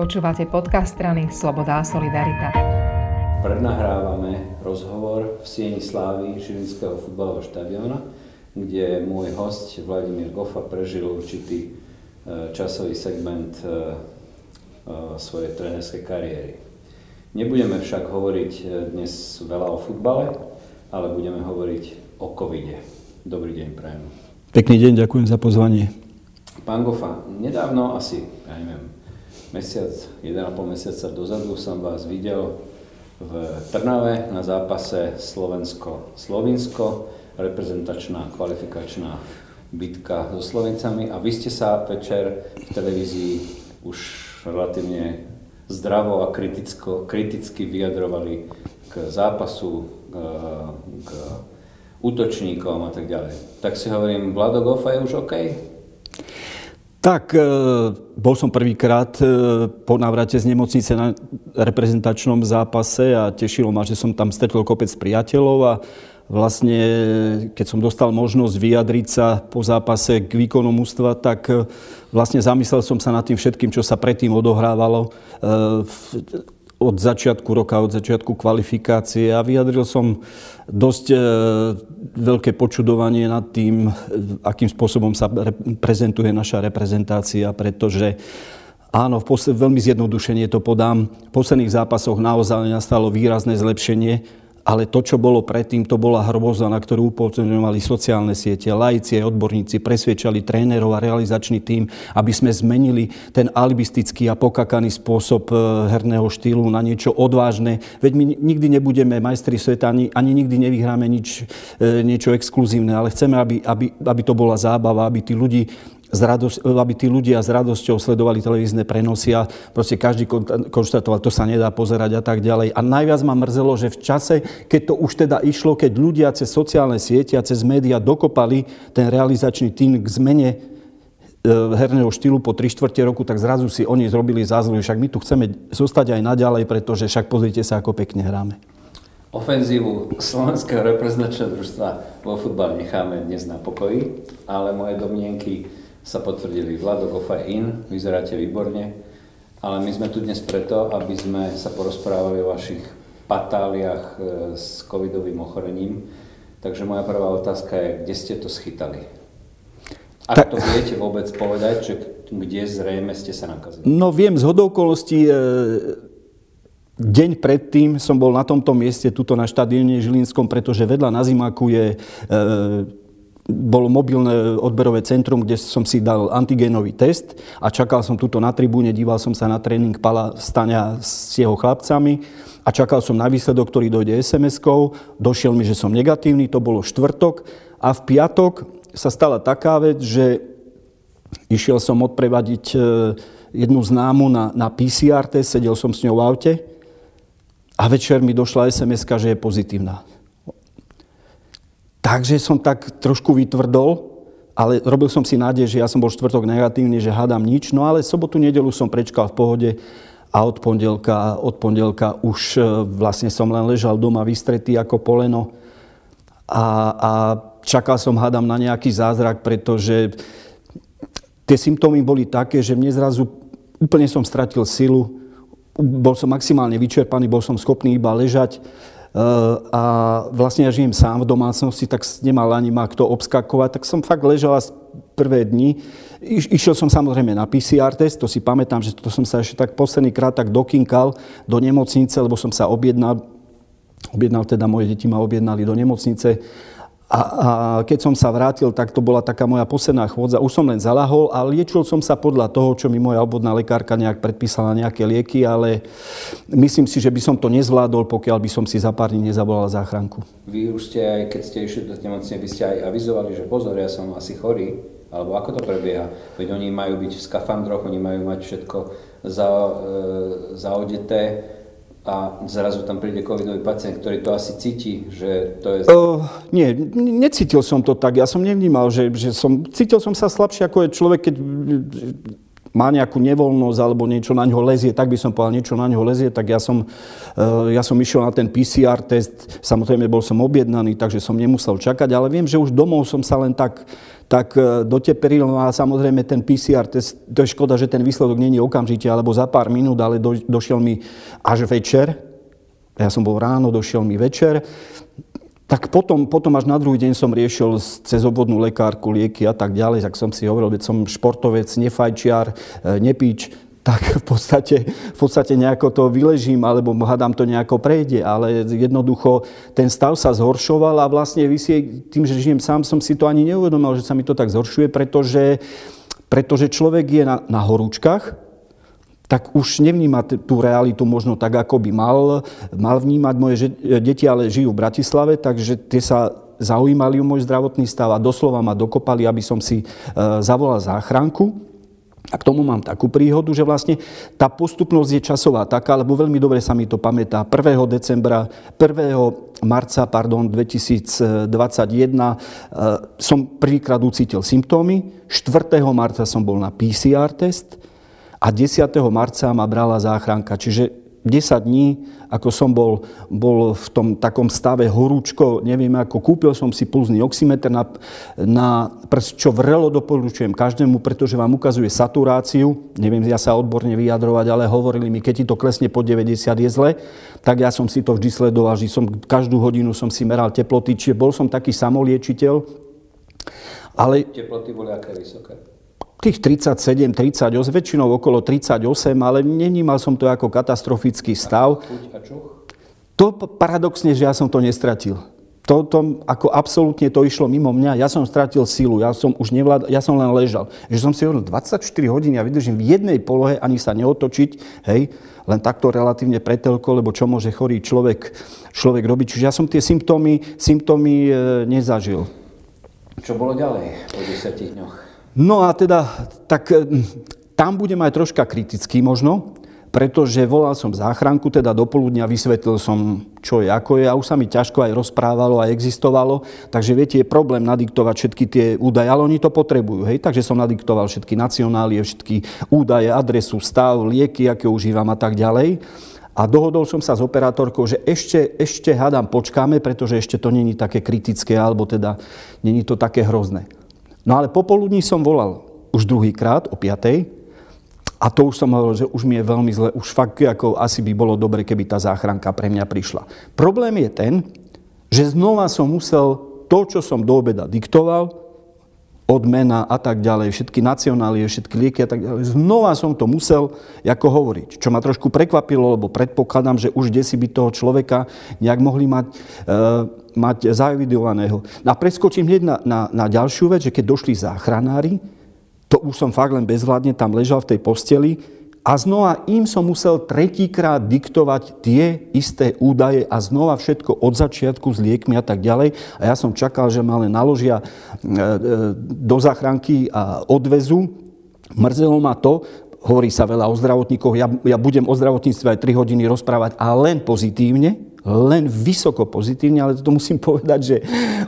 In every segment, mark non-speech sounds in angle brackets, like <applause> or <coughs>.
Počúvate podcast strany Sloboda a Solidarita. Prednahrávame rozhovor v Sieni Slávy Žilinského futbalového štadióna, kde môj host Vladimír Gofa prežil určitý e, časový segment e, e, svojej trénerskej kariéry. Nebudeme však hovoriť dnes veľa o futbale, ale budeme hovoriť o covide. Dobrý deň, prajem. Pekný deň, ďakujem za pozvanie. Pán Gofa, nedávno, asi, ja neviem, mesiac, 1,5 mesiaca dozadu som vás videl v Trnave na zápase Slovensko-Slovinsko, reprezentačná kvalifikačná bitka so Slovencami a vy ste sa večer v televízii už relatívne zdravo a kriticko, kriticky vyjadrovali k zápasu, k, k útočníkom a tak ďalej. Tak si hovorím, Vlado Gofa je už OK? Tak, e, bol som prvýkrát e, po návrate z nemocnice na reprezentačnom zápase a tešilo ma, že som tam stretol kopec priateľov a vlastne, keď som dostal možnosť vyjadriť sa po zápase k výkonu mústva, tak e, vlastne zamyslel som sa nad tým všetkým, čo sa predtým odohrávalo od začiatku roka, od začiatku kvalifikácie a vyjadril som dosť e, veľké počudovanie nad tým, akým spôsobom sa prezentuje naša reprezentácia, pretože áno, v posled, veľmi zjednodušene to podám, v posledných zápasoch naozaj nastalo výrazné zlepšenie, ale to, čo bolo predtým, to bola hrôza, na ktorú upozorňovali sociálne siete, laici a odborníci, presviečali trénerov a realizačný tým, aby sme zmenili ten alibistický a pokakaný spôsob e, herného štýlu na niečo odvážne. Veď my nikdy nebudeme majstri sveta, ani, ani nikdy nevyhráme nič, e, niečo exkluzívne, ale chceme, aby, aby, aby to bola zábava, aby tí ľudí z radosť, aby tí ľudia s radosťou sledovali televízne prenosy a proste každý konštatoval, to sa nedá pozerať a tak ďalej. A najviac ma mrzelo, že v čase, keď to už teda išlo, keď ľudia cez sociálne siete a cez médiá dokopali ten realizačný tým k zmene e, herného štýlu po 3 čtvrte roku, tak zrazu si oni zrobili zázvoj. Však my tu chceme zostať aj naďalej, pretože však pozrite sa, ako pekne hráme. Ofenzívu slovenského reprezentačného družstva vo futbale necháme dnes na pokoji, ale moje domnienky sa potvrdili. Vlado Gofa in, vyzeráte výborne, ale my sme tu dnes preto, aby sme sa porozprávali o vašich patáliách e, s covidovým ochorením. Takže moja prvá otázka je, kde ste to schytali? Ak tak... to viete vôbec povedať, že kde zrejme ste sa nakazili? No viem, z hodoukolností e, deň predtým som bol na tomto mieste, tuto na štadióne Žilinskom, pretože vedľa na Zimaku je e, bolo mobilné odberové centrum, kde som si dal antigénový test a čakal som tuto na tribúne, díval som sa na tréning Pala Stania s jeho chlapcami a čakal som na výsledok, ktorý dojde SMS-kou. Došiel mi, že som negatívny, to bolo štvrtok a v piatok sa stala taká vec, že išiel som odprevadiť e, jednu známu na, na PCR test, sedel som s ňou v aute a večer mi došla sms že je pozitívna. Takže som tak trošku vytvrdol, ale robil som si nádej, že ja som bol štvrtok negatívny, že hádam nič. No ale sobotu, nedelu som prečkal v pohode a od pondelka, od pondelka už e, vlastne som len ležal doma vystretý ako poleno. A, a čakal som, hádam, na nejaký zázrak, pretože tie symptómy boli také, že mne zrazu úplne som stratil silu, bol som maximálne vyčerpaný, bol som schopný iba ležať, a vlastne ja žijem sám v domácnosti, tak nemal ani ma kto obskakovať, tak som fakt ležal prvé dni. Iš, išiel som samozrejme na PCR test, to si pamätám, že to som sa ešte tak posledný krát tak dokinkal do nemocnice, lebo som sa objednal, objednal teda moje deti ma objednali do nemocnice a, a keď som sa vrátil, tak to bola taká moja posledná chôdza. Už som len zalahol a liečil som sa podľa toho, čo mi moja obvodná lekárka nejak predpísala nejaké lieky, ale myslím si, že by som to nezvládol, pokiaľ by som si za pár dní nezavolal záchranku. Vy už ste aj, keď ste išli do nemocnice, by ste aj avizovali, že pozor, ja som asi chorý, alebo ako to prebieha? Veď oni majú byť v skafandroch, oni majú mať všetko za, e, zaodeté a zrazu tam príde covidový pacient, ktorý to asi cíti, že to je... Uh, nie, necítil som to tak. Ja som nevnímal, že, že som... Cítil som sa slabšie, ako je človek, keď má nejakú nevoľnosť alebo niečo na ňo lezie, tak by som povedal, niečo na ňo lezie, tak ja som, eh, ja som išiel na ten PCR test, samozrejme bol som objednaný, takže som nemusel čakať, ale viem, že už domov som sa len tak, tak eh, doteperil no a samozrejme ten PCR test, to je škoda, že ten výsledok není okamžite alebo za pár minút, ale do, došiel mi až večer, ja som bol ráno, došiel mi večer, tak potom, potom až na druhý deň som riešil cez obvodnú lekárku, lieky a tak ďalej, tak som si hovoril, veď som športovec, nefajčiar, e, nepíč, <laughs> tak v podstate, v podstate nejako to vyležím, alebo hádam to nejako prejde, ale jednoducho ten stav sa zhoršoval a vlastne vysie, tým, že žijem sám, som si to ani neuvedomil, že sa mi to tak zhoršuje, pretože, pretože človek je na, na horúčkach, tak už nevníma tú realitu možno tak, ako by mal. Mal vnímať moje deti, ale žijú v Bratislave, takže tie sa zaujímali o môj zdravotný stav a doslova ma dokopali, aby som si e, zavolal záchranku. A k tomu mám takú príhodu, že vlastne tá postupnosť je časová taká, lebo veľmi dobre sa mi to pamätá. 1. decembra, 1. marca pardon, 2021 e, som prvýkrát ucítil symptómy, 4. marca som bol na PCR test, a 10. marca ma brala záchranka. Čiže 10 dní, ako som bol, bol v tom takom stave horúčko, neviem ako, kúpil som si pulzný oximeter na, na prst, čo vrelo doporučujem každému, pretože vám ukazuje saturáciu. Neviem ja sa odborne vyjadrovať, ale hovorili mi, keď ti to klesne po 90 je zle, tak ja som si to vždy sledoval, že som každú hodinu som si meral teploty, čiže bol som taký samoliečiteľ. Ale... Teploty boli aké vysoké? Tých 37, 38, väčšinou okolo 38, ale nenímal som to ako katastrofický stav. To paradoxne, že ja som to nestratil. To, to, ako absolútne to išlo mimo mňa. Ja som stratil sílu, ja som už nevlád, ja som len ležal. Že som si hovoril, 24 hodín ja vydržím v jednej polohe, ani sa neotočiť, hej, len takto relatívne pretelko, lebo čo môže chorý človek, človek robiť. Čiže ja som tie symptómy, symptómy e, nezažil. Čo bolo ďalej po 10 dňoch? No a teda, tak hm, tam budem aj troška kritický možno, pretože volal som záchranku, teda do poludnia vysvetlil som, čo je, ako je a už sa mi ťažko aj rozprávalo a existovalo, takže viete, je problém nadiktovať všetky tie údaje, ale oni to potrebujú, hej, takže som nadiktoval všetky nacionálie, všetky údaje, adresu, stav, lieky, aké užívam a tak ďalej. A dohodol som sa s operátorkou, že ešte, ešte hádam počkáme, pretože ešte to není také kritické, alebo teda není to také hrozné. No ale popoludní som volal už druhýkrát o 5. A to už som hovoril, že už mi je veľmi zle, už fakt ako asi by bolo dobre, keby tá záchranka pre mňa prišla. Problém je ten, že znova som musel to, čo som do obeda diktoval, odmena a tak ďalej, všetky nacionálie, všetky lieky a tak ďalej. Znova som to musel ako hovoriť, čo ma trošku prekvapilo, lebo predpokladám, že už desi by toho človeka nejak mohli mať, e, mať zaevidovaného. A preskočím hneď na, na, na ďalšiu vec, že keď došli záchranári, to už som fakt len bezvládne tam ležal v tej posteli, a znova im som musel tretíkrát diktovať tie isté údaje a znova všetko od začiatku s liekmi a tak ďalej. A ja som čakal, že ma len naložia e, e, do záchranky a odvezu. Mrzelo ma to, hovorí sa veľa o zdravotníkoch, ja, ja budem o zdravotníctve aj 3 hodiny rozprávať, a len pozitívne, len vysoko pozitívne, ale to musím <laughs> povedať, že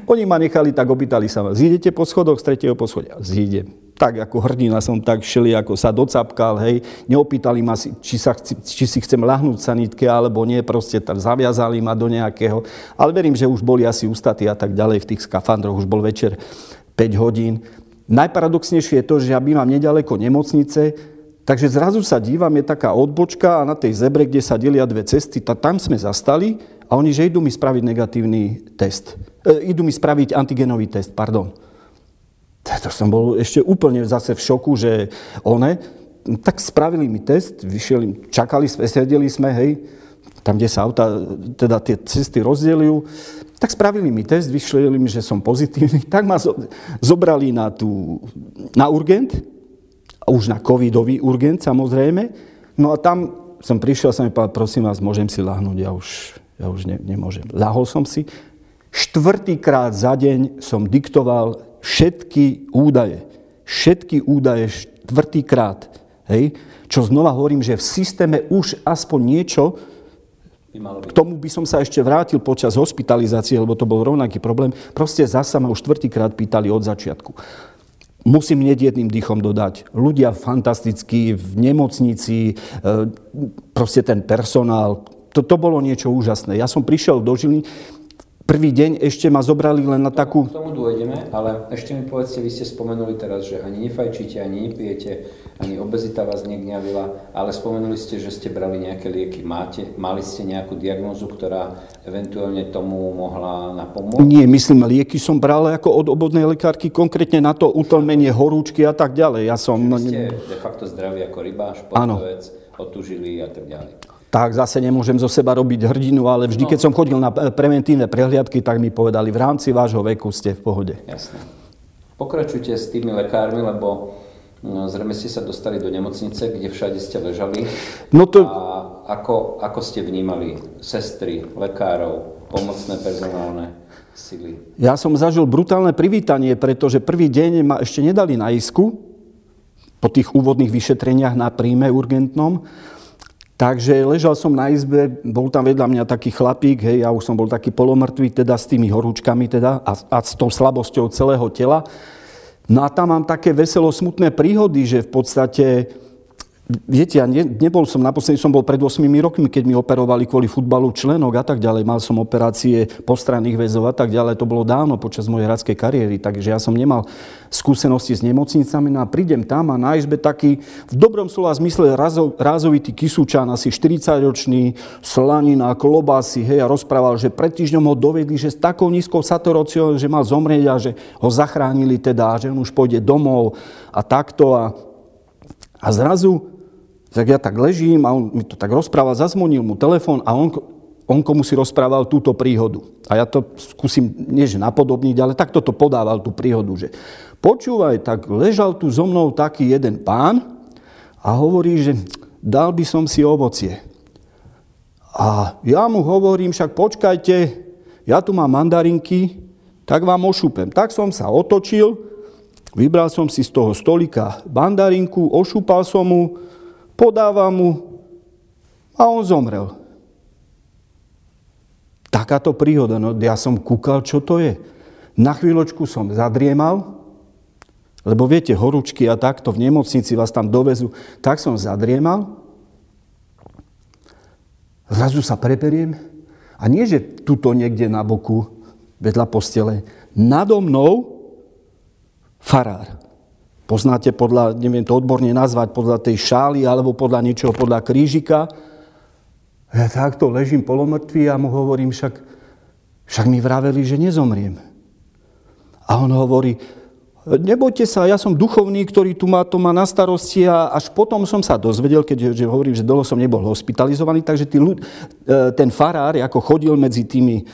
oni ma nechali tak, opýtali sa ma, zídete po schodoch z tretieho poschodia? Zídem tak ako hrdina som tak šeli, ako sa docapkal, hej. Neopýtali ma, či, sa, či si chcem lahnúť sanitke, alebo nie, proste tam zaviazali ma do nejakého. Ale verím, že už boli asi ústatí a tak ďalej v tých skafandroch, už bol večer 5 hodín. Najparadoxnejšie je to, že ja bývam nedaleko nemocnice, takže zrazu sa dívam, je taká odbočka a na tej zebre, kde sa delia dve cesty, tam sme zastali a oni, že idú mi spraviť negatívny test. E, idú mi spraviť antigenový test, pardon. To som bol ešte úplne zase v šoku, že one, tak spravili mi test, vyšiel, čakali sme, sedeli sme, hej, tam, kde sa auta, teda tie cesty rozdielujú, tak spravili mi test, vyšli mi, že som pozitívny, <laughs> tak ma zobrali na, tú, na urgent, už na covidový urgent samozrejme, no a tam som prišiel, som mi povedal, prosím vás, môžem si lahnúť, ja už, ja už ne, nemôžem. Lahol som si, štvrtýkrát za deň som diktoval všetky údaje. Všetky údaje štvrtýkrát. Hej? Čo znova hovorím, že v systéme už aspoň niečo, k tomu by som sa ešte vrátil počas hospitalizácie, lebo to bol rovnaký problém. Proste zasa ma už štvrtýkrát pýtali od začiatku. Musím hneď jedným dýchom dodať. Ľudia fantastickí v nemocnici, e, proste ten personál, to, to bolo niečo úžasné. Ja som prišiel do Žiliny, Prvý deň ešte ma zobrali len na takú... K tomu dôjdeme, ale ešte mi povedzte, vy ste spomenuli teraz, že ani nefajčíte, ani nepijete, ani obezita vás negňavila, ale spomenuli ste, že ste brali nejaké lieky. Máte, mali ste nejakú diagnózu, ktorá eventuálne tomu mohla napomôcť? Nie, myslím, lieky som bral ako od obodnej lekárky, konkrétne na to utlmenie horúčky a tak ďalej. Ja som... Vy ste de facto zdraví ako rybáš, športovec, otužili a tak ďalej tak zase nemôžem zo seba robiť hrdinu, ale vždy, no. keď som chodil na preventívne prehliadky, tak mi povedali, v rámci vášho veku ste v pohode. Jasné. Pokračujte s tými lekármi, lebo no, zrejme ste sa dostali do nemocnice, kde všade ste ležali. No to... A ako, ako ste vnímali sestry, lekárov, pomocné personálne sily? Ja som zažil brutálne privítanie, pretože prvý deň ma ešte nedali na isku, po tých úvodných vyšetreniach na príjme urgentnom. Takže ležal som na izbe, bol tam vedľa mňa taký chlapík, hej, ja už som bol taký polomrtvý teda s tými horúčkami teda a, a s tou slabosťou celého tela. No a tam mám také veselo smutné príhody, že v podstate Viete, ja ne, nebol som, naposledy som bol pred 8 rokmi, keď mi operovali kvôli futbalu členok a tak ďalej. Mal som operácie postranných väzov a tak ďalej. To bolo dávno počas mojej hradskej kariéry, takže ja som nemal skúsenosti s nemocnicami. No a prídem tam a na izbe taký, v dobrom slova zmysle, razo, rázovitý kysúčan, asi 40-ročný, slanina, klobásy, hej, a rozprával, že pred týždňom ho dovedli, že s takou nízkou saturociou, že mal zomrieť a že ho zachránili teda, že on už pôjde domov a takto. A, a zrazu tak ja tak ležím a on mi to tak rozprával, zazmonil mu telefón a on, on komu si rozprával túto príhodu. A ja to skúsim, nie že napodobniť, ale takto to podával tú príhodu, že počúvaj, tak ležal tu so mnou taký jeden pán a hovorí, že dal by som si ovocie. A ja mu hovorím, však počkajte, ja tu mám mandarinky, tak vám ošúpem. Tak som sa otočil, vybral som si z toho stolika mandarinku, ošúpal som mu, podáva mu a on zomrel. Takáto príhoda, no ja som kúkal, čo to je. Na chvíľočku som zadriemal, lebo viete, horúčky a takto v nemocnici vás tam dovezú, tak som zadriemal. Zrazu sa preperiem a nie, že tuto niekde na boku, vedľa postele, nado mnou farár poznáte podľa, neviem to odborne nazvať, podľa tej šály alebo podľa niečoho, podľa krížika. Ja takto ležím polomrtvý a mu hovorím, však, však mi vraveli, že nezomriem. A on hovorí, nebojte sa, ja som duchovný, ktorý tu má, to má na starosti a až potom som sa dozvedel, keď že hovorím, že dlho som nebol hospitalizovaný, takže tí ľud, e, ten farár ako chodil medzi tými e,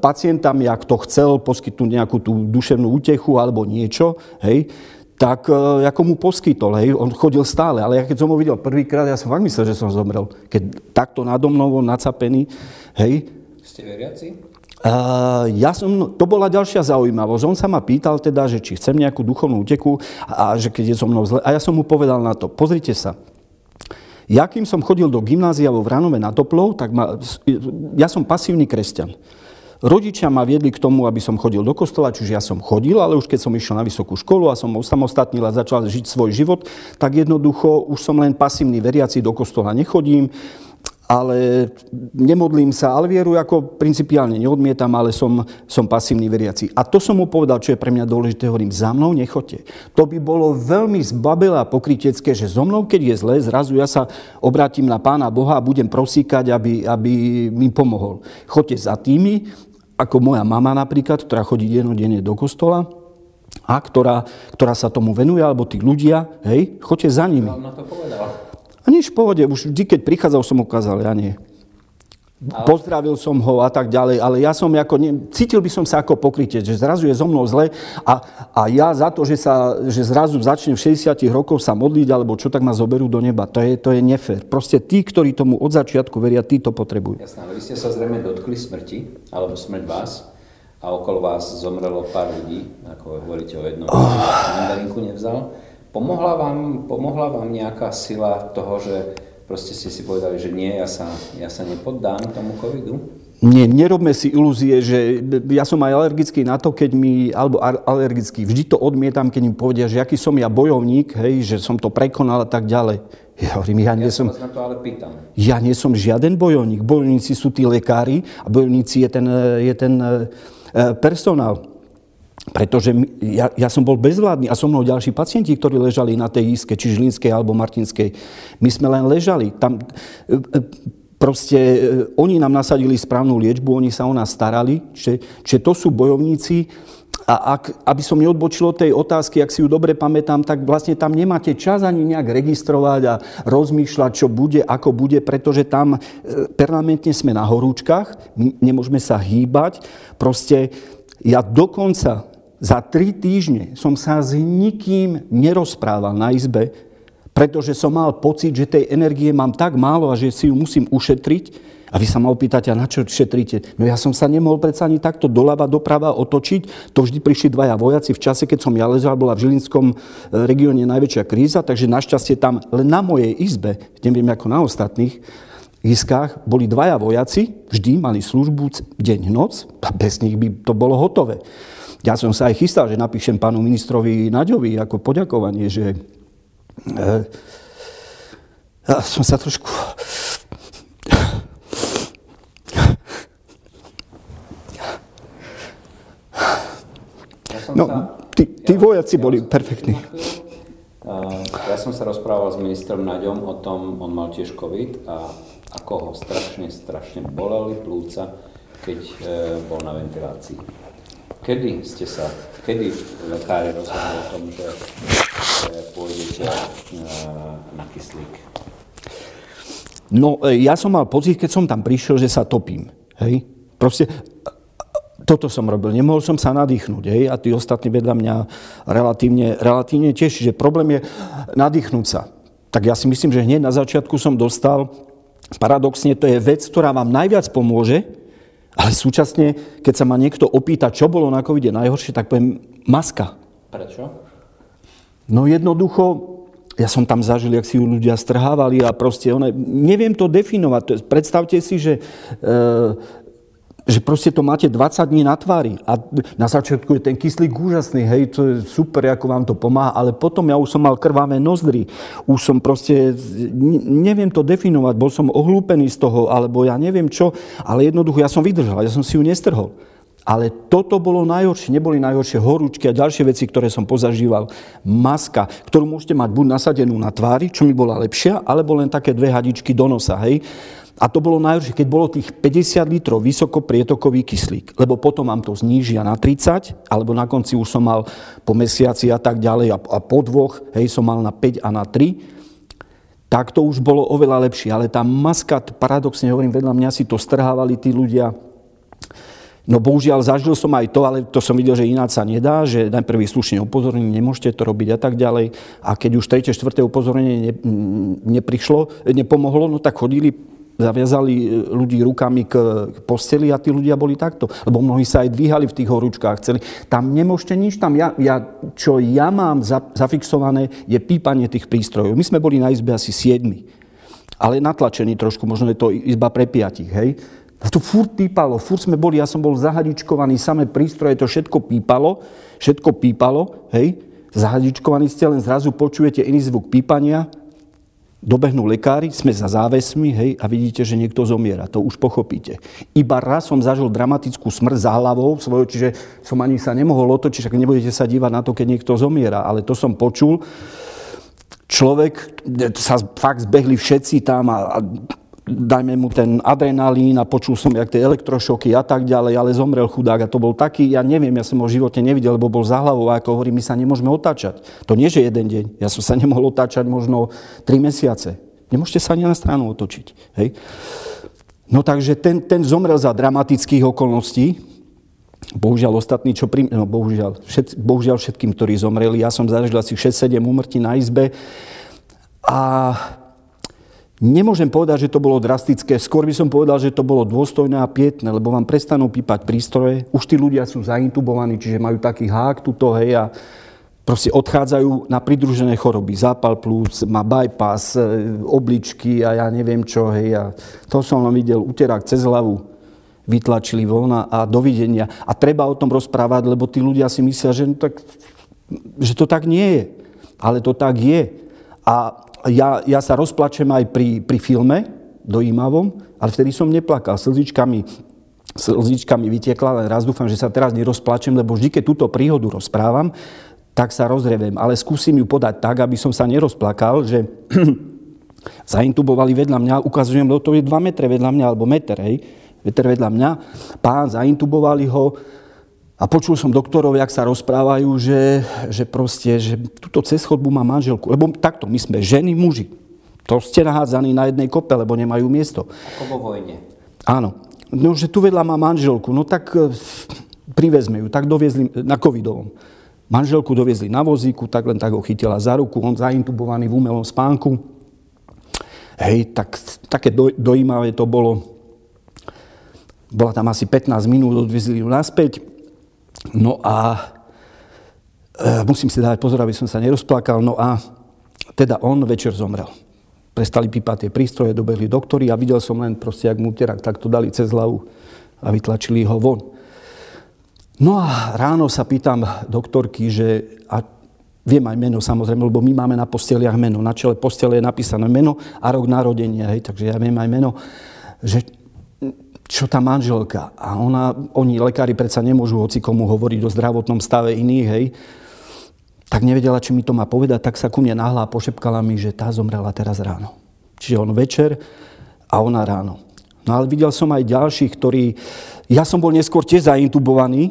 pacientami, ak to chcel poskytnúť nejakú tú duševnú útechu alebo niečo, hej, tak e, ako mu poskytol, hej, on chodil stále, ale ja keď som ho videl prvýkrát, ja som fakt myslel, že som zomrel. Keď takto nado mnou nacapený, hej. Ste veriaci? Uh, ja som, to bola ďalšia zaujímavosť. On sa ma pýtal teda, že či chcem nejakú duchovnú uteku a, a že keď je so mnou zle. A ja som mu povedal na to, pozrite sa, ja kým som chodil do gymnázia vo Vranove na Toplov, tak ma, ja som pasívny kresťan. Rodičia ma viedli k tomu, aby som chodil do kostola, čiže ja som chodil, ale už keď som išiel na vysokú školu a som osamostatnil a začal žiť svoj život, tak jednoducho už som len pasívny veriaci, do kostola nechodím ale nemodlím sa, ale vieru ako principiálne neodmietam, ale som, som pasívny veriaci. A to som mu povedal, čo je pre mňa dôležité, hovorím, za mnou nechoďte. To by bolo veľmi zbabelé a pokrytecké, že so mnou, keď je zle, zrazu ja sa obrátim na Pána Boha a budem prosíkať, aby, aby mi pomohol. Choďte za tými, ako moja mama napríklad, ktorá chodí denodenne do kostola a ktorá, ktorá sa tomu venuje, alebo tí ľudia, hej, choďte za nimi. na to povedal? A nič v pohode, už vždy, keď prichádzal, som ukázal, ja nie. Pozdravil som ho a tak ďalej, ale ja som ako, ne, cítil by som sa ako pokrytec, že zrazu je zo mnou zle a, a ja za to, že, sa, že zrazu začnem v 60 rokoch sa modliť alebo čo, tak ma zoberú do neba. To je, to je nefér. Proste tí, ktorí tomu od začiatku veria, tí to potrebujú. Jasné, ale vy ste sa zrejme dotkli smrti, alebo smrť vás a okolo vás zomrelo pár ľudí, ako hovoríte o jednom, oh. mandarinku nevzal. Pomohla vám, pomohla vám nejaká sila toho, že proste ste si povedali, že nie, ja sa, ja sa nepoddám tomu covidu? Nie, nerobme si ilúzie, že ja som aj alergický na to, keď mi, alebo alergický, vždy to odmietam, keď mi povedia, že aký som ja bojovník, hej, že som to prekonal a tak ďalej. Ja hovorím, ja nie Ja som... sa vás na to ale pýtam. Ja nie som žiaden bojovník. Bojovníci sú tí lekári a bojovníci je ten, je ten e, personál. Pretože ja, ja som bol bezvládny a so mnou ďalší pacienti, ktorí ležali na tej iske, či Žilinskej alebo Martinskej. My sme len ležali. Tam, e, e, proste e, oni nám nasadili správnu liečbu, oni sa o nás starali, čiže, čiže to sú bojovníci. A ak, aby som neodbočil od tej otázky, ak si ju dobre pamätám, tak vlastne tam nemáte čas ani nejak registrovať a rozmýšľať, čo bude, ako bude, pretože tam permanentne sme na horúčkach, nemôžeme sa hýbať. Proste ja dokonca za tri týždne som sa s nikým nerozprával na izbe, pretože som mal pocit, že tej energie mám tak málo a že si ju musím ušetriť. A vy sa ma opýtate, a na čo šetríte? No ja som sa nemohol predsa ani takto doľava, doprava otočiť. To vždy prišli dvaja vojaci. V čase, keď som ja ležal, bola v Žilinskom e, regióne najväčšia kríza, takže našťastie tam len na mojej izbe, neviem ako na ostatných iskách, boli dvaja vojaci, vždy mali službu deň, noc a bez nich by to bolo hotové. Ja som sa aj chystal, že napíšem pánu ministrovi Naďovi ako poďakovanie, že e, ja som sa trošku No, tí, tí ja- vojaci ja boli perfektní. Uh, Ja som sa rozprával s ministrom Naďom o tom, on mal tiež COVID a ako ho strašne, strašne boleli plúca, keď e, bol na ventilácii. Kedy ste sa, kedy lekári rozhodli o tom, že, že pôjdete e, na kyslík? No, e, ja som mal pocit, keď som tam prišiel, že sa topím. Hej? Proste, e, toto som robil. Nemohol som sa nadýchnuť. Hej? A tí ostatní vedľa mňa relatívne, relatívne tiež. Čiže problém je nadýchnúť sa. Tak ja si myslím, že hneď na začiatku som dostal, paradoxne to je vec, ktorá vám najviac pomôže, ale súčasne, keď sa ma niekto opýta, čo bolo na covide najhoršie, tak poviem maska. Prečo? No jednoducho, ja som tam zažil, jak si ju ľudia strhávali a proste one, neviem to definovať. Predstavte si, že, e, že proste to máte 20 dní na tvári a na začiatku je ten kyslík úžasný, hej, to je super, ako vám to pomáha, ale potom ja už som mal krvavé nozdry, už som proste, ne- neviem to definovať, bol som ohlúpený z toho, alebo ja neviem čo, ale jednoducho ja som vydržal, ja som si ju nestrhol. Ale toto bolo najhoršie, neboli najhoršie horúčky a ďalšie veci, ktoré som pozažíval. Maska, ktorú môžete mať buď nasadenú na tvári, čo mi bola lepšia, alebo len také dve hadičky do nosa, hej. A to bolo najhoršie, keď bolo tých 50 litrov vysokoprietokový kyslík, lebo potom vám to znížia na 30, alebo na konci už som mal po mesiaci a tak ďalej a, po dvoch, hej, som mal na 5 a na 3 tak to už bolo oveľa lepšie. Ale tá maska, paradoxne hovorím, vedľa mňa si to strhávali tí ľudia. No bohužiaľ, zažil som aj to, ale to som videl, že ináč sa nedá, že najprv slušne upozorní, nemôžete to robiť a tak ďalej. A keď už tretie, štvrté upozornenie ne, neprišlo, nepomohlo, no tak chodili, zaviazali ľudí rukami k, posteli a tí ľudia boli takto. Lebo mnohí sa aj dvíhali v tých horúčkách, chceli. Tam nemôžete nič, tam ja, ja, čo ja mám za, zafixované, je pípanie tých prístrojov. My sme boli na izbe asi siedmi, ale natlačení trošku, možno je to izba pre piatich, hej. A to furt pípalo, furt sme boli, ja som bol zahadičkovaný, samé prístroje, to všetko pípalo, všetko pípalo, hej. Zahadičkovaní ste, len zrazu počujete iný zvuk pípania, dobehnú lekári, sme za závesmi, hej, a vidíte, že niekto zomiera. To už pochopíte. Iba raz som zažil dramatickú smrť za hlavou svojho, čiže som ani sa nemohol otočiť, ak nebudete sa dívať na to, keď niekto zomiera, ale to som počul. Človek, sa fakt zbehli všetci tam a, a dajme mu ten adrenalín a počul som, jak tie elektrošoky a tak ďalej, ale zomrel chudák a to bol taký, ja neviem, ja som ho v živote nevidel, lebo bol za hlavou a ako hovorím, my sa nemôžeme otáčať. To nie, že jeden deň, ja som sa nemohol otáčať možno 3 mesiace. Nemôžete sa ani na stranu otočiť. Hej? No takže ten, ten zomrel za dramatických okolností, Bohužiaľ ostatní, čo pri... No, bohužiaľ, všet, bohužiaľ všetkým, ktorí zomreli. Ja som zažil asi 6-7 úmrtí na izbe. A Nemôžem povedať, že to bolo drastické. Skôr by som povedal, že to bolo dôstojné a pietné, lebo vám prestanú pípať prístroje. Už tí ľudia sú zaintubovaní, čiže majú taký hák tuto, hej, a proste odchádzajú na pridružené choroby. Zápal plúc, má bypass, e, obličky a ja neviem čo, hej. A to som len videl uterák cez hlavu. vytlačili von a dovidenia. A treba o tom rozprávať, lebo tí ľudia si myslia, že, no tak, že to tak nie je. Ale to tak je. A ja, ja sa rozplačem aj pri, pri filme dojímavom, ale vtedy som neplakal. Slzičkami, slzičkami vytiekla, len raz dúfam, že sa teraz nerozplačem, lebo vždy, keď túto príhodu rozprávam, tak sa rozrevem. Ale skúsim ju podať tak, aby som sa nerozplakal, že <clears throat> zaintubovali vedľa mňa, ukazujem, že to je 2 metre vedľa mňa, alebo meter, hej, meter vedľa mňa, pán, zaintubovali ho a počul som doktorov, jak sa rozprávajú, že, že proste, že túto cez chodbu má manželku, lebo takto, my sme ženy, muži. To ste nahádzaní na jednej kope, lebo nemajú miesto. Ako vo vojne. Áno. No, že tu vedľa má manželku, no tak e, privezme ju, tak doviezli na covidovom. Manželku doviezli na vozíku, tak len tak ho chytila za ruku, on zaintubovaný v umelom spánku. Hej, tak také do, dojímavé to bolo. Bola tam asi 15 minút, odvezli ju naspäť. No a e, musím si dať pozor, aby som sa nerozplakal. No a teda on večer zomrel. Prestali pípať tie prístroje, dobehli doktory a videl som len proste, jak mu tak takto dali cez hlavu a vytlačili ho von. No a ráno sa pýtam doktorky, že a Viem aj meno samozrejme, lebo my máme na posteliach meno. Na čele postele je napísané meno a rok narodenia, hej, takže ja viem aj meno, že čo tá manželka. A ona, oni, lekári, predsa nemôžu hoci komu hovoriť o zdravotnom stave iných, hej. Tak nevedela, či mi to má povedať, tak sa ku mne nahla a pošepkala mi, že tá zomrela teraz ráno. Čiže on večer a ona ráno. No ale videl som aj ďalších, ktorí... Ja som bol neskôr tiež zaintubovaný,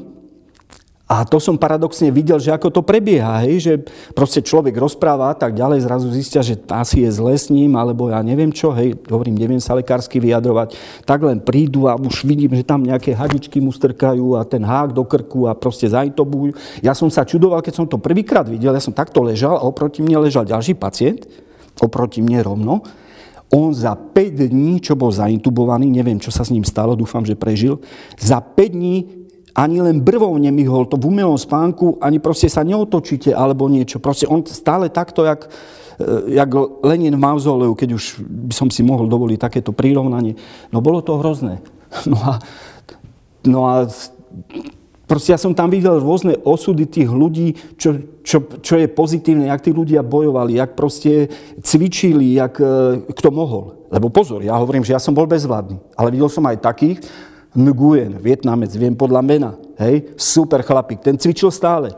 a to som paradoxne videl, že ako to prebieha, hej, že proste človek rozpráva a tak ďalej, zrazu zistia, že asi je zle s ním, alebo ja neviem čo, hej, hovorím, neviem sa lekársky vyjadrovať, tak len prídu a už vidím, že tam nejaké hadičky mu strkajú a ten hák do krku a proste zaintobujú. Ja som sa čudoval, keď som to prvýkrát videl, ja som takto ležal a oproti mne ležal ďalší pacient, oproti mne rovno, on za 5 dní, čo bol zaintubovaný, neviem, čo sa s ním stalo, dúfam, že prežil, za 5 dní ani len brvou nemihol, to v umelom spánku, ani proste sa neotočíte alebo niečo. Proste on stále takto, jak, e, jak Lenin v mauzoleu, keď už by som si mohol dovoliť takéto prirovnanie. No bolo to hrozné. <laughs> No a, no a proste ja som tam videl rôzne osudy tých ľudí, čo, čo, čo je pozitívne, jak tí ľudia bojovali, jak proste cvičili, jak e, kto mohol. Lebo pozor, ja hovorím, že ja som bol bezvládny, ale videl som aj takých, Nguyen, Vietnamec, viem podľa mena, hej, super chlapík, ten cvičil stále.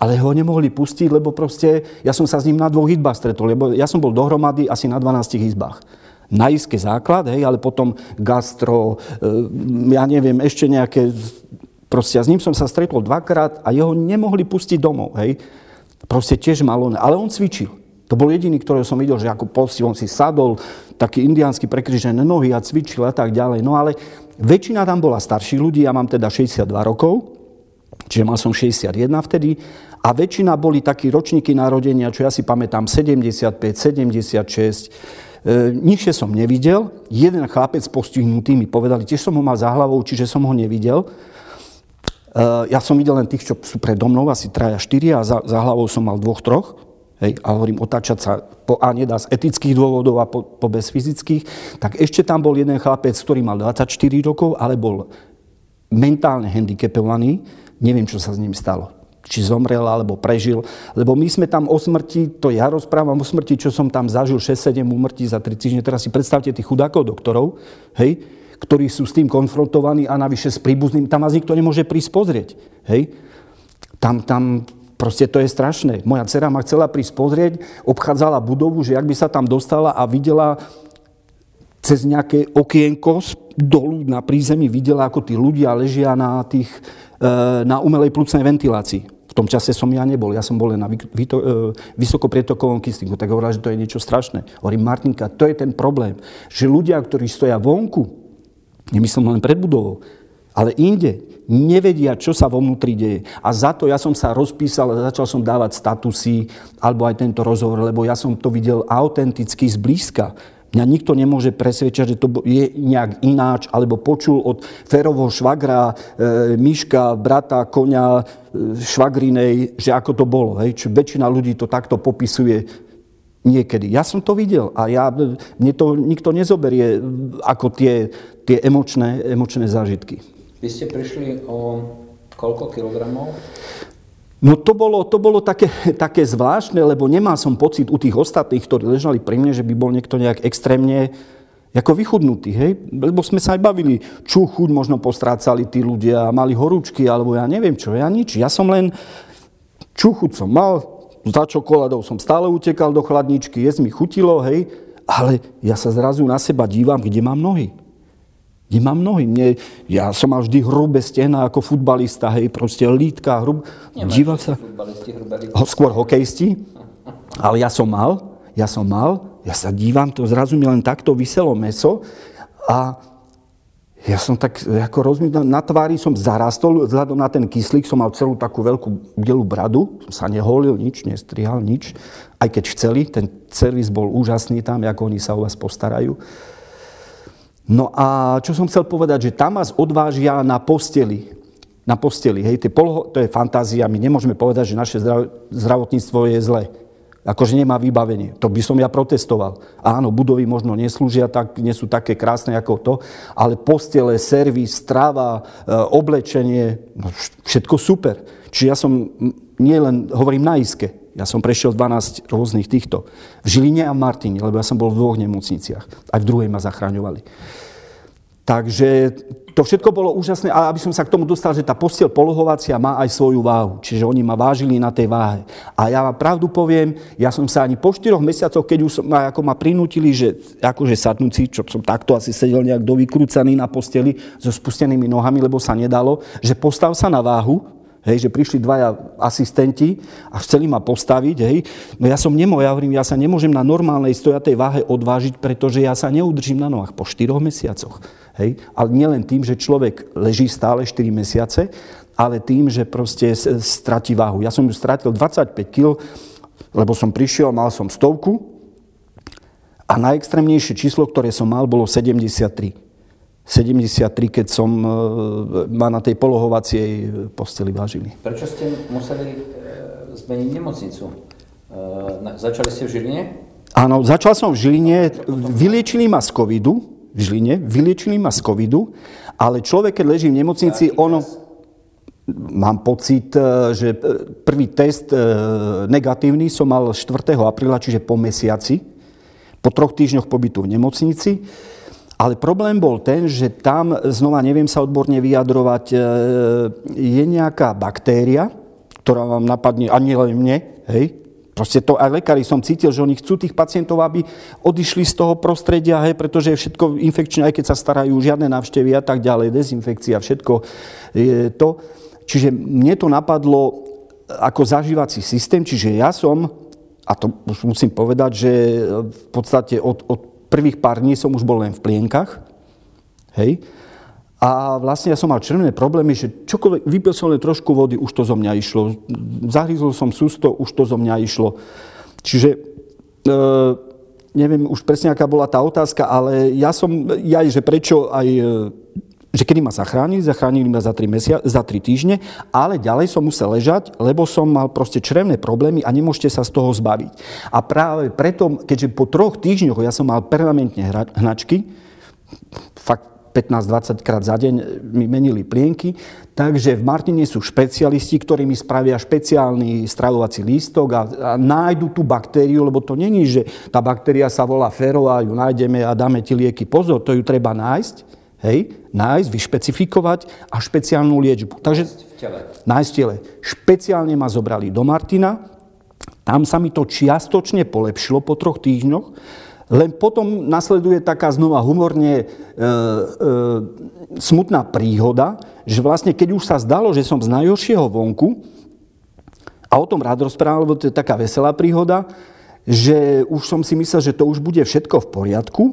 Ale ho nemohli pustiť, lebo proste ja som sa s ním na dvoch izbách stretol, lebo ja som bol dohromady asi na 12 izbách. Na iske základ, hej, ale potom gastro, e, ja neviem, ešte nejaké, proste ja s ním som sa stretol dvakrát a jeho nemohli pustiť domov, hej. Proste tiež malo, ale on cvičil. To bol jediný, ktorého som videl, že ako posti, on si sadol, taký indiánsky prekryžené nohy a cvičil a tak ďalej. No ale Väčšina tam bola starších ľudí, ja mám teda 62 rokov, čiže mal som 61 vtedy, a väčšina boli takí ročníky narodenia, čo ja si pamätám, 75, 76, e, nižšie som nevidel. Jeden chlapec postihnutý mi povedali, tiež som ho mal za hlavou, čiže som ho nevidel. E, ja som videl len tých, čo sú predo mnou, asi traja, štyria a za, za hlavou som mal dvoch, troch. Hej, a hovorím, otáčať sa po A nedá z etických dôvodov a po, po bez fyzických, tak ešte tam bol jeden chlapec, ktorý mal 24 rokov, ale bol mentálne handicapovaný. Neviem, čo sa s ním stalo. Či zomrel, alebo prežil. Lebo my sme tam o smrti, to ja rozprávam o smrti, čo som tam zažil 6-7 úmrtí za 3 týždne. Teraz si predstavte tých chudákov doktorov, hej, ktorí sú s tým konfrontovaní a navyše s príbuzným. Tam vás nikto nemôže prísť pozrieť. Hej. Tam, tam Proste to je strašné. Moja dcera ma chcela prísť pozrieť, obchádzala budovu, že ak by sa tam dostala a videla cez nejaké okienko dolu na prízemí, videla, ako tí ľudia ležia na, tých, e, na umelej plúcnej ventilácii. V tom čase som ja nebol, ja som bol na e, vysokoprietokovom kyslingu, tak hovorila, že to je niečo strašné. Hovorím, Martinka, to je ten problém, že ľudia, ktorí stoja vonku, nemyslím len pred budovou, ale inde, nevedia, čo sa vo vnútri deje. A za to ja som sa rozpísal a začal som dávať statusy alebo aj tento rozhovor, lebo ja som to videl autenticky zblízka. Mňa nikto nemôže presvedčať, že to je nejak ináč, alebo počul od Ferovho švagra, e, myška, brata, konia, e, švagrinej, že ako to bolo. Hej? Čiže väčšina ľudí to takto popisuje Niekedy. Ja som to videl a ja, mne to nikto nezoberie ako tie, tie emočné, emočné zážitky. Vy ste prišli o koľko kilogramov? No to bolo, to bolo také, také zvláštne, lebo nemal som pocit u tých ostatných, ktorí ležali pri mne, že by bol niekto nejak extrémne ako vychudnutý, hej? Lebo sme sa aj bavili, čo chuť možno postrácali tí ľudia, mali horúčky, alebo ja neviem čo, ja nič. Ja som len, čuchuť som mal, za čokoládou som stále utekal do chladničky, jesť mi chutilo, hej, ale ja sa zrazu na seba dívam, kde mám nohy. Kde mám nohy. Mne, ja som mal vždy hrubé stehna ako futbalista, hej, proste lítka, hrub... Dívam sa... Ho, skôr hokejisti, ale ja som mal, ja som mal, ja sa dívam, to zrazu mi len takto vyselo meso a ja som tak ako rozmýšľal, na tvári som zarastol, vzhľadom na ten kyslík som mal celú takú veľkú bielú bradu, som sa neholil, nič, nestrihal, nič. Aj keď chceli, ten servis bol úžasný tam, ako oni sa o vás postarajú. No a čo som chcel povedať, že tam vás odvážia na posteli. Na posteli, hej, to je fantázia, my nemôžeme povedať, že naše zdravotníctvo je zlé akože nemá vybavenie. To by som ja protestoval. Áno, budovy možno neslúžia, tak, nie sú také krásne ako to, ale postele, servis, strava, e, oblečenie, no všetko super. Čiže ja som nie len, hovorím na iske, ja som prešiel 12 rôznych týchto. V Žiline a v Martine, lebo ja som bol v dvoch nemocniciach. Aj v druhej ma zachraňovali. Takže to všetko bolo úžasné, ale aby som sa k tomu dostal, že tá postiel polohovacia má aj svoju váhu. Čiže oni ma vážili na tej váhe. A ja vám pravdu poviem, ja som sa ani po štyroch mesiacoch, keď už ma, ako ma prinútili, že akože sadnúci, čo som takto asi sedel nejak dovykrúcaný na posteli so spustenými nohami, lebo sa nedalo, že postav sa na váhu, hej, že prišli dvaja asistenti a chceli ma postaviť, hej, no ja som nemo, ja hovorím, ja sa nemôžem na normálnej stojatej váhe odvážiť, pretože ja sa neudržím na nohách po štyroch mesiacoch. Hej? Ale nielen tým, že človek leží stále 4 mesiace, ale tým, že proste stratí váhu. Ja som ju stratil 25 kg, lebo som prišiel, mal som stovku a najextrémnejšie číslo, ktoré som mal, bolo 73. 73, keď som e, ma na tej polohovacej posteli vážili. Prečo ste museli e, zmeniť nemocnicu? E, začali ste v Žiline? Áno, začal som v Žiline, vyliečili ma z covidu, v Žiline, vyliečili ma z covidu, ale človek, keď leží v nemocnici, ono... Mám pocit, e, že e, prvý test e, negatívny som mal 4. apríla, čiže po mesiaci, po troch týždňoch pobytu v nemocnici. Ale problém bol ten, že tam, znova neviem sa odborne vyjadrovať, je nejaká baktéria, ktorá vám napadne, a nie len mne, hej, Proste to aj lekári som cítil, že oni chcú tých pacientov, aby odišli z toho prostredia, hej, pretože je všetko infekčné, aj keď sa starajú žiadne návštevy a tak ďalej, dezinfekcia, všetko je to. Čiže mne to napadlo ako zažívací systém, čiže ja som, a to už musím povedať, že v podstate od, od prvých pár dní som už bol len v plienkach, hej, a vlastne ja som mal červené problémy, že čokoľvek, vypil som len trošku vody, už to zo mňa išlo. Zahryzol som sústo, už to zo mňa išlo. Čiže e, neviem už presne, aká bola tá otázka, ale ja som, ja, že prečo aj, e, že kedy ma zachránili, zachránili ma za 3, mesia, za 3 týždne, ale ďalej som musel ležať, lebo som mal proste črevné problémy a nemôžete sa z toho zbaviť. A práve preto, keďže po troch týždňoch ja som mal permanentne hnačky, fakt 15-20 krát za deň mi menili plienky. Takže v Martine sú špecialisti, ktorí mi spravia špeciálny stravovací lístok a, a nájdu tú baktériu, lebo to není, že tá baktéria sa volá fero a ju nájdeme a dáme ti lieky. Pozor, to ju treba nájsť, hej, nájsť, vyšpecifikovať a špeciálnu liečbu. Takže v tele. nájsť v tele. Špeciálne ma zobrali do Martina, tam sa mi to čiastočne polepšilo po troch týždňoch, len potom nasleduje taká znova humorne e, e, smutná príhoda, že vlastne keď už sa zdalo, že som z najhoršieho vonku, a o tom rád rozprával, lebo to je taká veselá príhoda, že už som si myslel, že to už bude všetko v poriadku,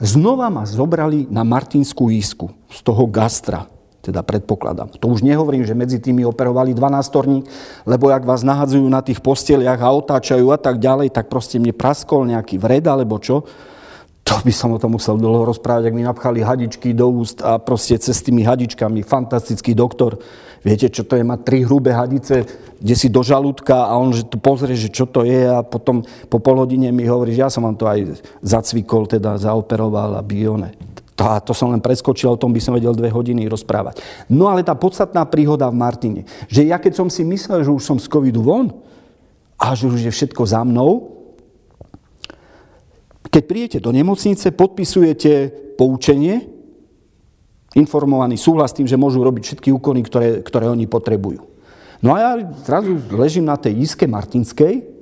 znova ma zobrali na Martinskú ísku z toho gastra teda predpokladám. To už nehovorím, že medzi tými operovali 12 lebo ak vás nahadzujú na tých posteliach a otáčajú a tak ďalej, tak proste mne praskol nejaký vred alebo čo. To by som o tom musel dlho rozprávať, ak mi napchali hadičky do úst a proste cez tými hadičkami fantastický doktor Viete, čo to je mať tri hrubé hadice, kde si do žalúdka a on že tu pozrie, že čo to je a potom po pol hodine mi hovorí, že ja som vám to aj zacvikol, teda zaoperoval a bione. To, a to som len preskočil, o tom by som vedel dve hodiny rozprávať. No ale tá podstatná príhoda v Martine, že ja keď som si myslel, že už som z covidu von a že už je všetko za mnou, keď príjete do nemocnice, podpisujete poučenie, informovaný súhlas tým, že môžu robiť všetky úkony, ktoré, ktoré oni potrebujú. No a ja zrazu ležím na tej iske Martinskej,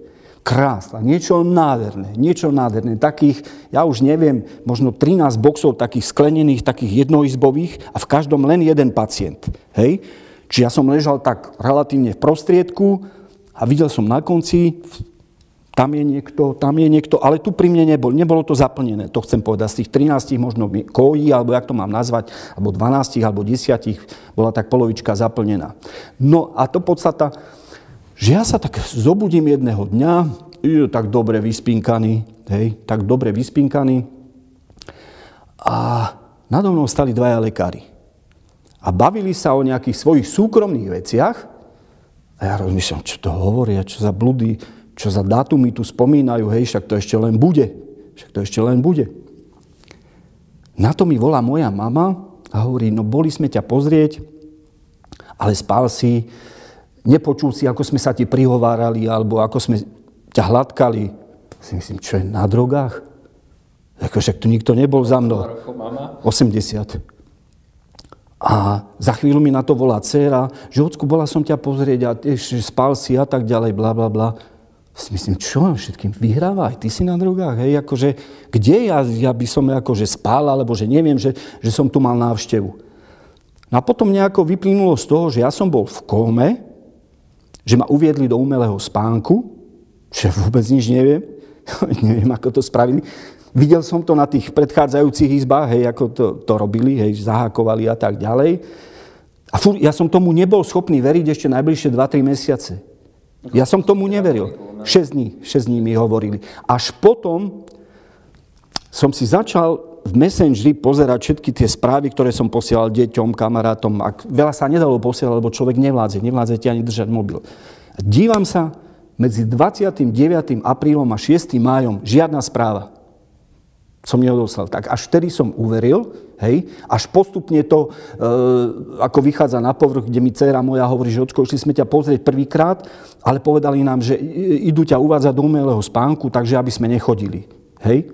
krásna, niečo nádherné, niečo nádherné. Takých, ja už neviem, možno 13 boxov takých sklenených, takých jednoizbových a v každom len jeden pacient. Hej? Čiže ja som ležal tak relatívne v prostriedku a videl som na konci tam je niekto, tam je niekto, ale tu pri mne nebol, nebolo to zaplnené, to chcem povedať. Z tých 13 možno kojí, alebo jak to mám nazvať, alebo 12, alebo 10, bola tak polovička zaplnená. No a to podstata, že ja sa tak zobudím jedného dňa, je tak dobre vyspinkaný, hej, tak dobre vyspinkaný a nado mnou stali dvaja lekári. A bavili sa o nejakých svojich súkromných veciach a ja rozmýšľam, čo to hovoria, čo za blúdy, čo za dátumy tu spomínajú, hej, však to ešte len bude. Však to ešte len bude. Na to mi volá moja mama a hovorí, no boli sme ťa pozrieť, ale spal si, nepočul si, ako sme sa ti prihovárali, alebo ako sme ťa hladkali. Si myslím, čo je na drogách? Ako však tu nikto nebol za mnou. 80. A za chvíľu mi na to volá dcera, že bola som ťa pozrieť a ešte spal si a tak ďalej, bla, bla, bla si myslím, čo vám všetkým vyhráva, aj ty si na drogách, hej, akože, kde ja, ja by som akože spal, alebo že neviem, že, že som tu mal návštevu. No a potom nejako vyplynulo z toho, že ja som bol v kóme, že ma uviedli do umelého spánku, že vôbec nič neviem, <laughs> neviem, ako to spravili. Videl som to na tých predchádzajúcich izbách, hej, ako to, to robili, hej, zahákovali a tak ďalej. A furt, ja som tomu nebol schopný veriť ešte najbližšie 2-3 mesiace. Ja som tomu neveril. 6 dní, 6 dní mi hovorili. Až potom som si začal v Messengeri pozerať všetky tie správy, ktoré som posielal deťom, kamarátom. A veľa sa nedalo posielať, lebo človek nevládze. Nevládzete ani držať mobil. Dívam sa, medzi 29. aprílom a 6. májom žiadna správa som neodoslal. Tak až vtedy som uveril, hej, až postupne to, e, ako vychádza na povrch, kde mi dcera moja hovorí, že očko, išli sme ťa pozrieť prvýkrát, ale povedali nám, že idú ťa uvádzať do umelého spánku, takže aby sme nechodili. Hej.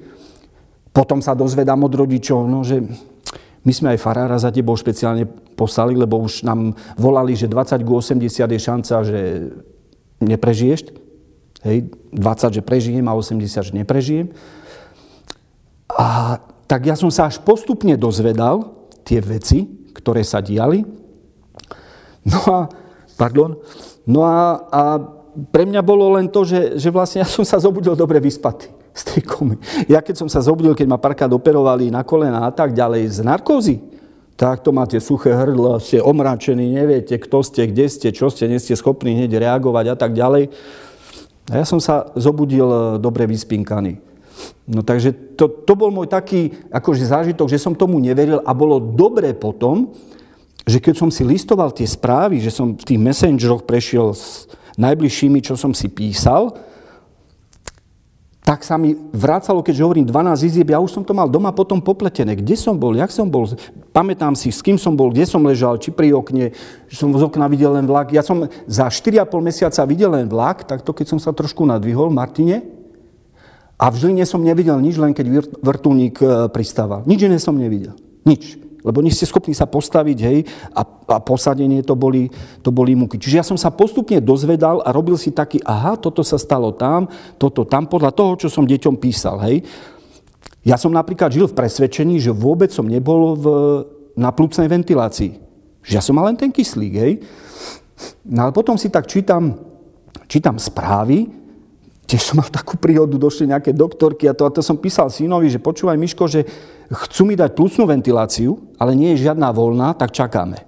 Potom sa dozvedám od rodičov, no, že my sme aj farára za tebou špeciálne poslali, lebo už nám volali, že 20 k 80 je šanca, že neprežiješ. Hej, 20, že prežijem a 80, že neprežijem. A tak ja som sa až postupne dozvedal tie veci, ktoré sa diali. No a, pardon, no a, a pre mňa bolo len to, že, že vlastne ja som sa zobudil dobre vyspatý z tej komy. Ja keď som sa zobudil, keď ma párkrát operovali na kolena a tak ďalej z narkózy, tak to máte suché hrdlo, ste omráčení, neviete, kto ste, kde ste, čo ste, nie ste schopní hneď reagovať a tak ďalej. A ja som sa zobudil e, dobre vyspinkaný. No takže to, to bol môj taký akože zážitok, že som tomu neveril a bolo dobre potom, že keď som si listoval tie správy, že som v tých messengeroch prešiel s najbližšími, čo som si písal, tak sa mi vrácalo, keďže hovorím 12 izieb, ja už som to mal doma potom popletené. Kde som bol, jak som bol, pamätám si, s kým som bol, kde som ležal, či pri okne, že som z okna videl len vlak. Ja som za 4,5 mesiaca videl len vlak, tak to keď som sa trošku nadvihol Martine, a v Žiline som nevidel nič, len keď vrtulník e, pristával. Nič iné som nevidel. Nič. Lebo nie ste schopní sa postaviť, hej, a, a posadenie to boli, to boli muky. Čiže ja som sa postupne dozvedal a robil si taký, aha, toto sa stalo tam, toto tam, podľa toho, čo som deťom písal, hej. Ja som napríklad žil v presvedčení, že vôbec som nebol v, na plúcnej ventilácii. Že ja som mal len ten kyslík, hej. No ale potom si tak čítam, čítam správy, tiež som mal takú príhodu, došli nejaké doktorky a to, a to som písal synovi, že počúvaj Miško, že chcú mi dať plúcnú ventiláciu, ale nie je žiadna voľná, tak čakáme.